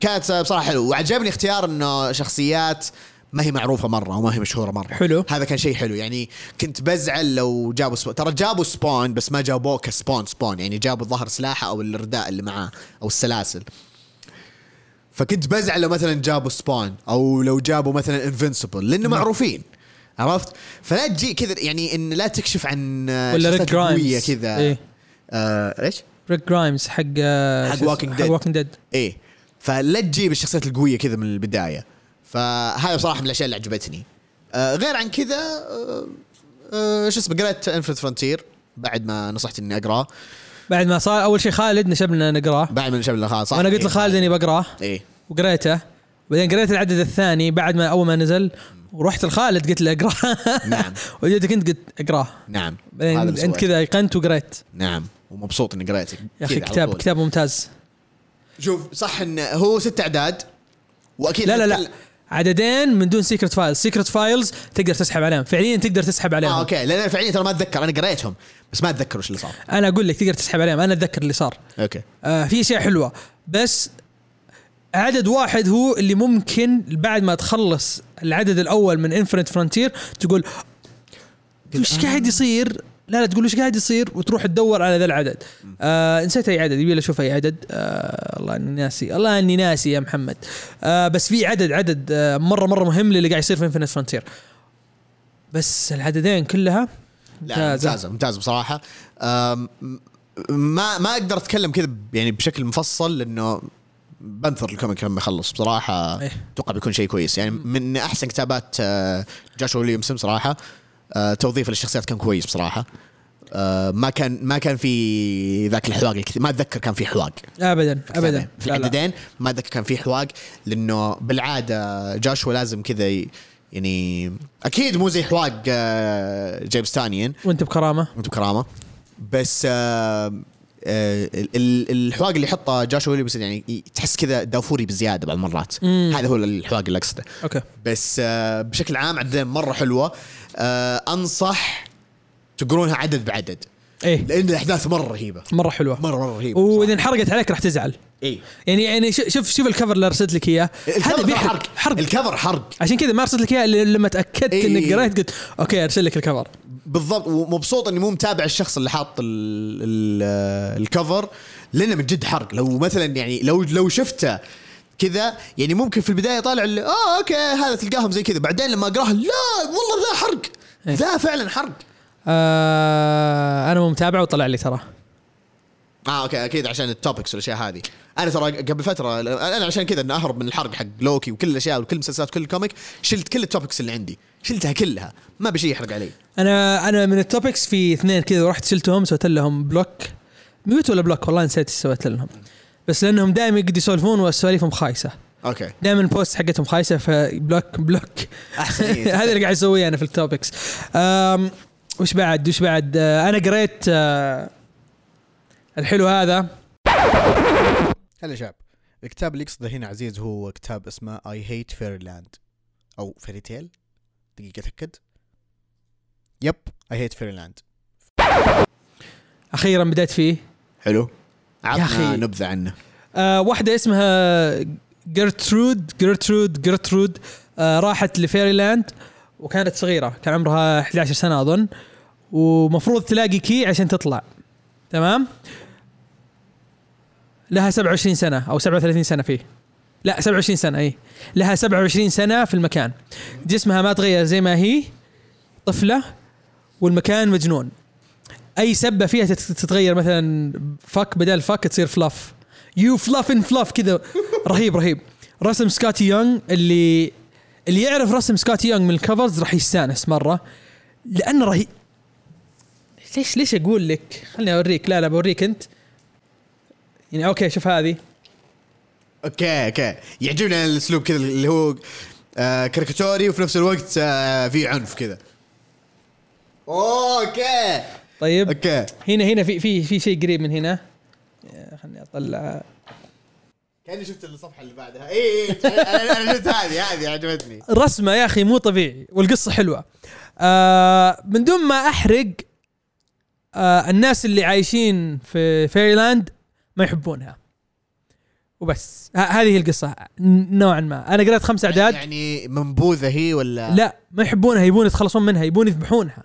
كانت بصراحة حلو وعجبني اختيار إنه شخصيات ما هي معروفة مرة وما هي مشهورة مرة حلو. هذا كان شيء حلو يعني كنت بزعل لو جابوا Spawn. ترى جابوا Spawn بس ما جابوه ك Spawn Spawn يعني جابوا ظهر سلاحة أو الرداء اللي معاه أو السلاسل فكنت بزعل لو مثلا جابوا Spawn أو لو جابوا مثلا Invincible لأنه معروفين عرفت فلا تجي كذا يعني إن لا تكشف عن ولا Rick Grimes كذا إيه. آه إيش؟ Rick Grimes حق حق اسمه؟ Walking حق Dead. Walking Dead إيه فلا تجيب الشخصيات القوية كذا من البداية فهذا بصراحة من الأشياء اللي عجبتني. آه غير عن كذا آه آه شو اسمه قريت Infinite Frontier بعد ما نصحت إني اقراه بعد ما صار أول شيء خالد نشبنا نقراه بعد ما شبنا خلاص صح؟ وأنا قلت إيه. لخالد إني بقراه إيه. وقريته. بعدين قريت العدد الثاني بعد ما أول ما نزل. ورحت لخالد قلت له اقراه نعم. وجيتك انت قلت اقراه نعم. بعدين أنت. كذا ايقنت وقريت. نعم. ومبسوط إني قريته يا أخي كتاب. كتاب ممتاز. شوف صح انه هو ست أعداد وأكيد لا لا لا. عددين من دون Secret Files Secret Files تقدر تسحب عليهم. فعليا تقدر تسحب عليهم. آه okay. لأن فعليا ترى ما أتذكر. أنا قريتهم. بس ما أتذكر وش اللي صار. أنا أقول لك تقدر تسحب عليهم. أنا أتذكر اللي صار. okay. آه في أشياء حلوة. بس عدد واحد هو اللي ممكن بعد ما تخلص العدد الأول من Infinite Frontier تقول وش قاعد يصير؟ لا لا تقول وش قاعد يصير وتروح تدور على ذا العدد. آه نسيت أي عدد يبي أشوف أي عدد. آه الله إني ناسي الله إني ناسي يا محمد. آه بس في عدد عدد آه مرة مرة مهم للي قاعد يصير في Infinite Frontier بس العددين كلها لا ممتازة. ممتازة ممتازة بصراحة. ما ما أقدر أتكلم كذا يعني بشكل مفصل لأنه بنثر الكوميك لما يخلص. بصراحة إيه. أتوقع بيكون شيء كويس. يعني من أحسن كتابات آه، جاشوا ويليامسون صراحة آه، توظيف للشخصيات كان كويس بصراحة. آه، ما كان ما كان في ذاك الحواق الكثير. ما أتذكر كان في حواق. ابدا ابدا. في. العددين ما أتذكر كان في حواق لأنه بالعادة جاشوا لازم كذا يعني أكيد مو زي حواق آه، جيمس تانيين وأنت بكرامة. أنتم كرامه بس الحواق اللي يحطه جاشوا ويليامسون يعني تحس كذا دافوري بزيادة بعض المرات. مم. هذا هو الحواق اللي اقصده أوكي. بس آه بشكل عام عددين مرة حلوة. آه أنصح تقرونها عدد بعدد. إيه. لأن الأحداث مرة رهيبة. مرة حلوة. مرة مرة رهيبة وإذا انحرقت عليك راح تزعل. اي يعني يعني شوف شوف ال cover اللي أرسلت لك إياه. ال cover بيحرق. حرق. حرق. ال cover حرق. عشان كذا ما أرسلت لك إياه لما تأكدت إيه. انك قريت قلت okay أرسل لك ال cover. بالضبط ومبسوط إني مو متابع الشخص اللي حاط ال ال ال cover لأنه من جد حرق. لو مثلا يعني لو لو شفته كذا يعني ممكن في البداية طالع اللي آه okay هذا تلقاهم زي كذا. بعدين لما أقرأها لا والله ذا حرق. إيه. ذا فعلا حرق. آه أنا مو متابع وطلع لي ترى. آه okay أكيد عشان ال topics والأشياء هذه. أنا ترى قبل فترة أنا عشان كذا إني أهرب من الحرق حق لوكي وكل الأشياء وكل المسلسلات وكل ال comic شلت كل ال topics اللي عندي. شلتها كلها. ما أبي شي يحرق علي. أنا أنا من ال topics في اثنين كذا رحت شلتهم سويت لهم block mute ولا block والله نسيت إيش سويت لهم. بس لأنهم دائما يقعدوا يسولفون وسواليفهم خايسة. okay. دائما ال post حقتهم خايسة ف block block أحسن. هذا اللي قاعد أسويه أنا في ال topics وش بعد؟ وش بعد؟ آه، أنا قريت آه، الحلو هذا. هلا شباب الكتاب اللي يقصده هنا عزيز هو كتاب اسمه I Hate Fairyland أو Fairy Tale دقيقة أتأكد. yep I Hate Fairyland أخيرا بديت فيه. حلو. عطنا. نبذة عنه. آه واحدة اسمها جرترود جرترود جرترود آه راحت ل Fairyland وكانت صغيرة كان عمرها 11 سنة أظن. ومفروض تلاقي كي عشان تطلع. تمام؟ لها 27 سنة أو 37 سنة فيه. لا 27 سنة أي لها 27 سنة في المكان. جسمها ما تغير زي ما هي طفلة والمكان مجنون. أي سبة فيها تت- تتغير مثلا fuck بدل fuck تصير fluff you fluffin' fluff كذا. رهيب رهيب. رسم Skottie Young اللي اللي يعرف رسم Skottie Young من ال covers راح يستانس مرة. لأنه رهيب ليش ليش أقول لك؟ خليني أوريك. لا لا بوريك أنت. يعني okay شوف هذه. okay okay. يعجبني الأسلوب كذا اللي هو آه كاريكاتوري وفي نفس الوقت آه في عنف كذا. okay. طيب. أوكي. هنا هنا في في في شيء قريب من هنا. خليني أطلع. كأني شفت الصفحة اللي بعدها. اي اي أنا أنا شفت هذه هذه عجبتني. رسمه يا أخي مو طبيعي والقصة حلوة. آه من دون ما أحرق آه الناس اللي عايشين في Fairyland ما يحبونها. وبس. ه- هذه هي القصة. نوعا ما. أنا قريت خمس أعداد. يعني منبوذة هي ولا؟ لا ما يحبونها. يبون يتخلصون منها. يبون يذبحونها.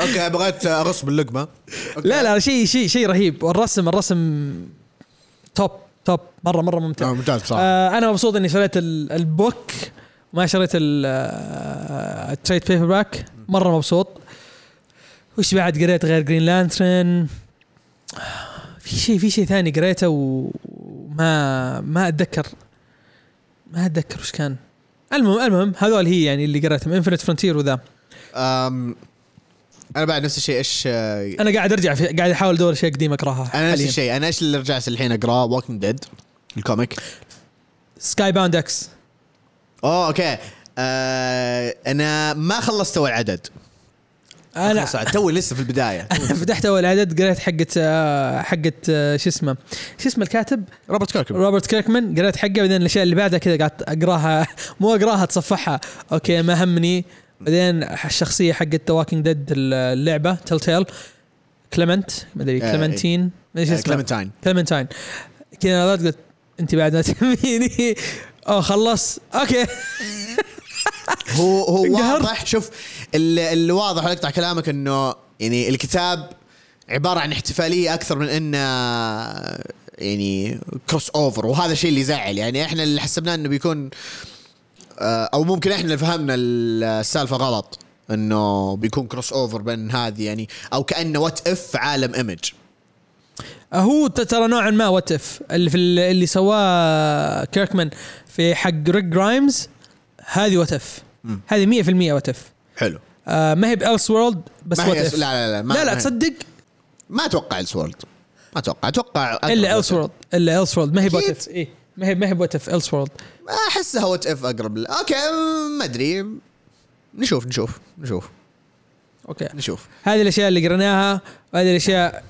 okay بغيت اغص باللقمة. okay. لا لا شيء شيء شيء رهيب. والرسم الرسم top top مرة مرة ممتع. آه، ممتاز بصراحة. آه أنا مبسوط إني شريت ال- book. ما شريت ال- آه، ال trade paperback مرة مبسوط. وش بعد قريت غير Green Lantern في شيء في شيء ثاني قريته وما ما أتذكر. ما أتذكر وش كان. المهم المهم هذول هي يعني اللي قريتهم. Infinite Frontier وذا. أم أنا بعد نفس الشيء إيش آه، أنا قاعد أرجع في قاعد أحاول أدور اشياء قديمه أقرأها أنا نفس الشيء. أنا إيش اللي رجعت الحين أقرأه؟ Walking Dead ال comic. Skybound X أوه okay. آه أنا ما خلصت أول عدد. أنا خلصت توي لسه في البداية. فتحت أول عدد قريت حقت آه، حقت آه، شو اسمه شو اسمه الكاتب؟ Robert Kirkman. Robert Kirkman. قريت حقة بعدين الأشياء اللي بعدها كذا قعدت أقراها. مو أقراها أتصفحها. okay ما همني. بعدين الشخصية حقت ذا Walking Dead اللعبة Telltale كليمنت ما أدري آه، كليمنتين. ما ادري شو اسمه؟ Clementine. Clementine. كذا قلت أنت بعد ما تهميني. أوه خلص. okay. هو هو. واضح. شوف اللي, واضح ولا اقطع كلامك إنه يعني الكتاب عبارة عن احتفالية أكثر من إنه يعني crossover وهذا الشيء اللي يزعل. يعني إحنا اللي حسبناه إنه بيكون آه، أو ممكن إحنا اللي فهمنا السالفة غلط إنه بيكون crossover بين هذه يعني أو كأنه what if عالم Image هو ت- ترى نوعا ما what if اللي في ال- اللي سواه Kirkman في حق Rick Grimes هذه مم. هذه 100% what if حلو. آه ما هي ب Elseworld بس ما هي لا لا لا ما لا لا ما- تصدق. ما أتوقع Elseworld ما أتوقع. أتوقع إلا Elseworld إلا Elseworld ما هي if اي ما هي ما هي ب what if Elseworld أحسها what if أقرب okay ما أدري. نشوف نشوف نشوف. okay. نشوف. هذه الأشياء اللي قريناها وهذه الأشياء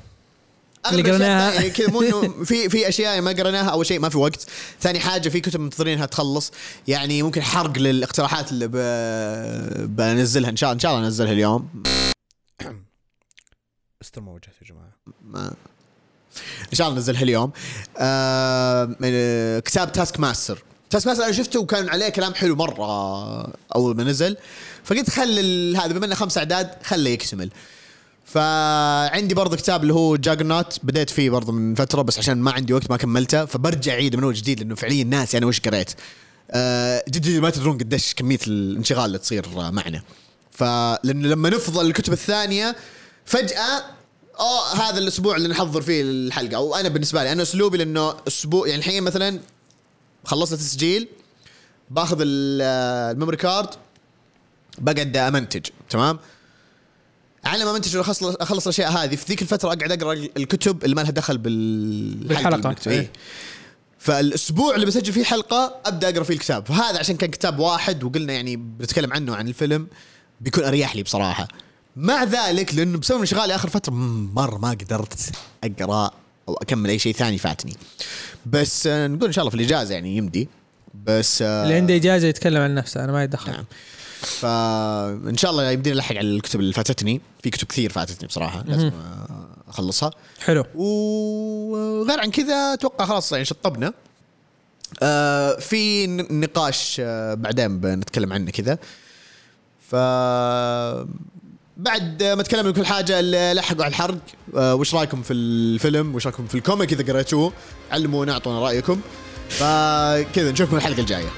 اللي قريناها. الثانية كذا مو إنه في في أشياء ما قريناها أول شيء ما في وقت. ثاني حاجة في كتب منتظرينها تخلص. يعني ممكن حرق للاقتراحات اللي ب... بنزلها. إن شاء الله إن شاء الله انزلها اليوم. ماستر ما وجهت يا جماعة. ما. إن شاء الله ننزلها اليوم. آه آه، كتاب Taskmaster. Taskmaster أنا شفته وكان عليه كلام حلو مرة أول ما نزل. فقلت خل هذا بما إنه خمس أعداد خله يكتمل. فعندي برضه كتاب اللي هو Juggernaut بديت فيه برضه من فترة بس عشان ما عندي وقت ما كملته. فبرجع اعيده من اول جديد لأنه فعليا ناسي أنا وش قريت؟ آه، جد ما تدرون قديش كمية الانشغال اللي تصير معنا. فلانه لما نفضل الكتب الثانية فجأة آه هذا الأسبوع اللي نحضر فيه الحلقة. أو أنا بالنسبة لي أنا أسلوبي لأنه أسبوع يعني الحين مثلا خلصنا تسجيل باخذ ال- memory card بقعد أمنتج تمام؟ على ما امنتج واخلص أخلص الأشياء هذه في ذيك الفترة أقعد أقرأ الكتب اللي ما لها دخل بال بالحلقة. اي إيه. فالأسبوع اللي بسجل فيه حلقة أبدأ أقرأ فيه الكتاب. فهذا عشان كان كتاب واحد وقلنا يعني بنتكلم عنه عن الفيلم بيكون أريح لي بصراحة. مع ذلك لأنه بسبب انشغالي آخر فترة مرة ما قدرت أقرأ أو أكمل أي شيء ثاني فاتني. بس آه، نقول إن شاء الله في الإجازة يعني يمدي. بس اللي عنده إجازة يتكلم عن نفسه أنا ما يتدخل نعم. فإن شاء الله يمديني ألحق على الكتب اللي فاتتني. في كتب كثير فاتتني بصراحة لازم أخلصها. حلو. وغير عن كذا أتوقع خلاص يعني شطبنا. آه في نقاش آه بعدين بنتكلم عنه كذا. ف بعد ما تكلمنا كل حاجة اللي لحقوا على الحرق. آه وش رأيكم في الفيلم؟ وش رأيكم في الكوميك إذا قريتوه؟ علمونا أعطونا رأيكم. فكذا نشوفكم الحلقة الجاية.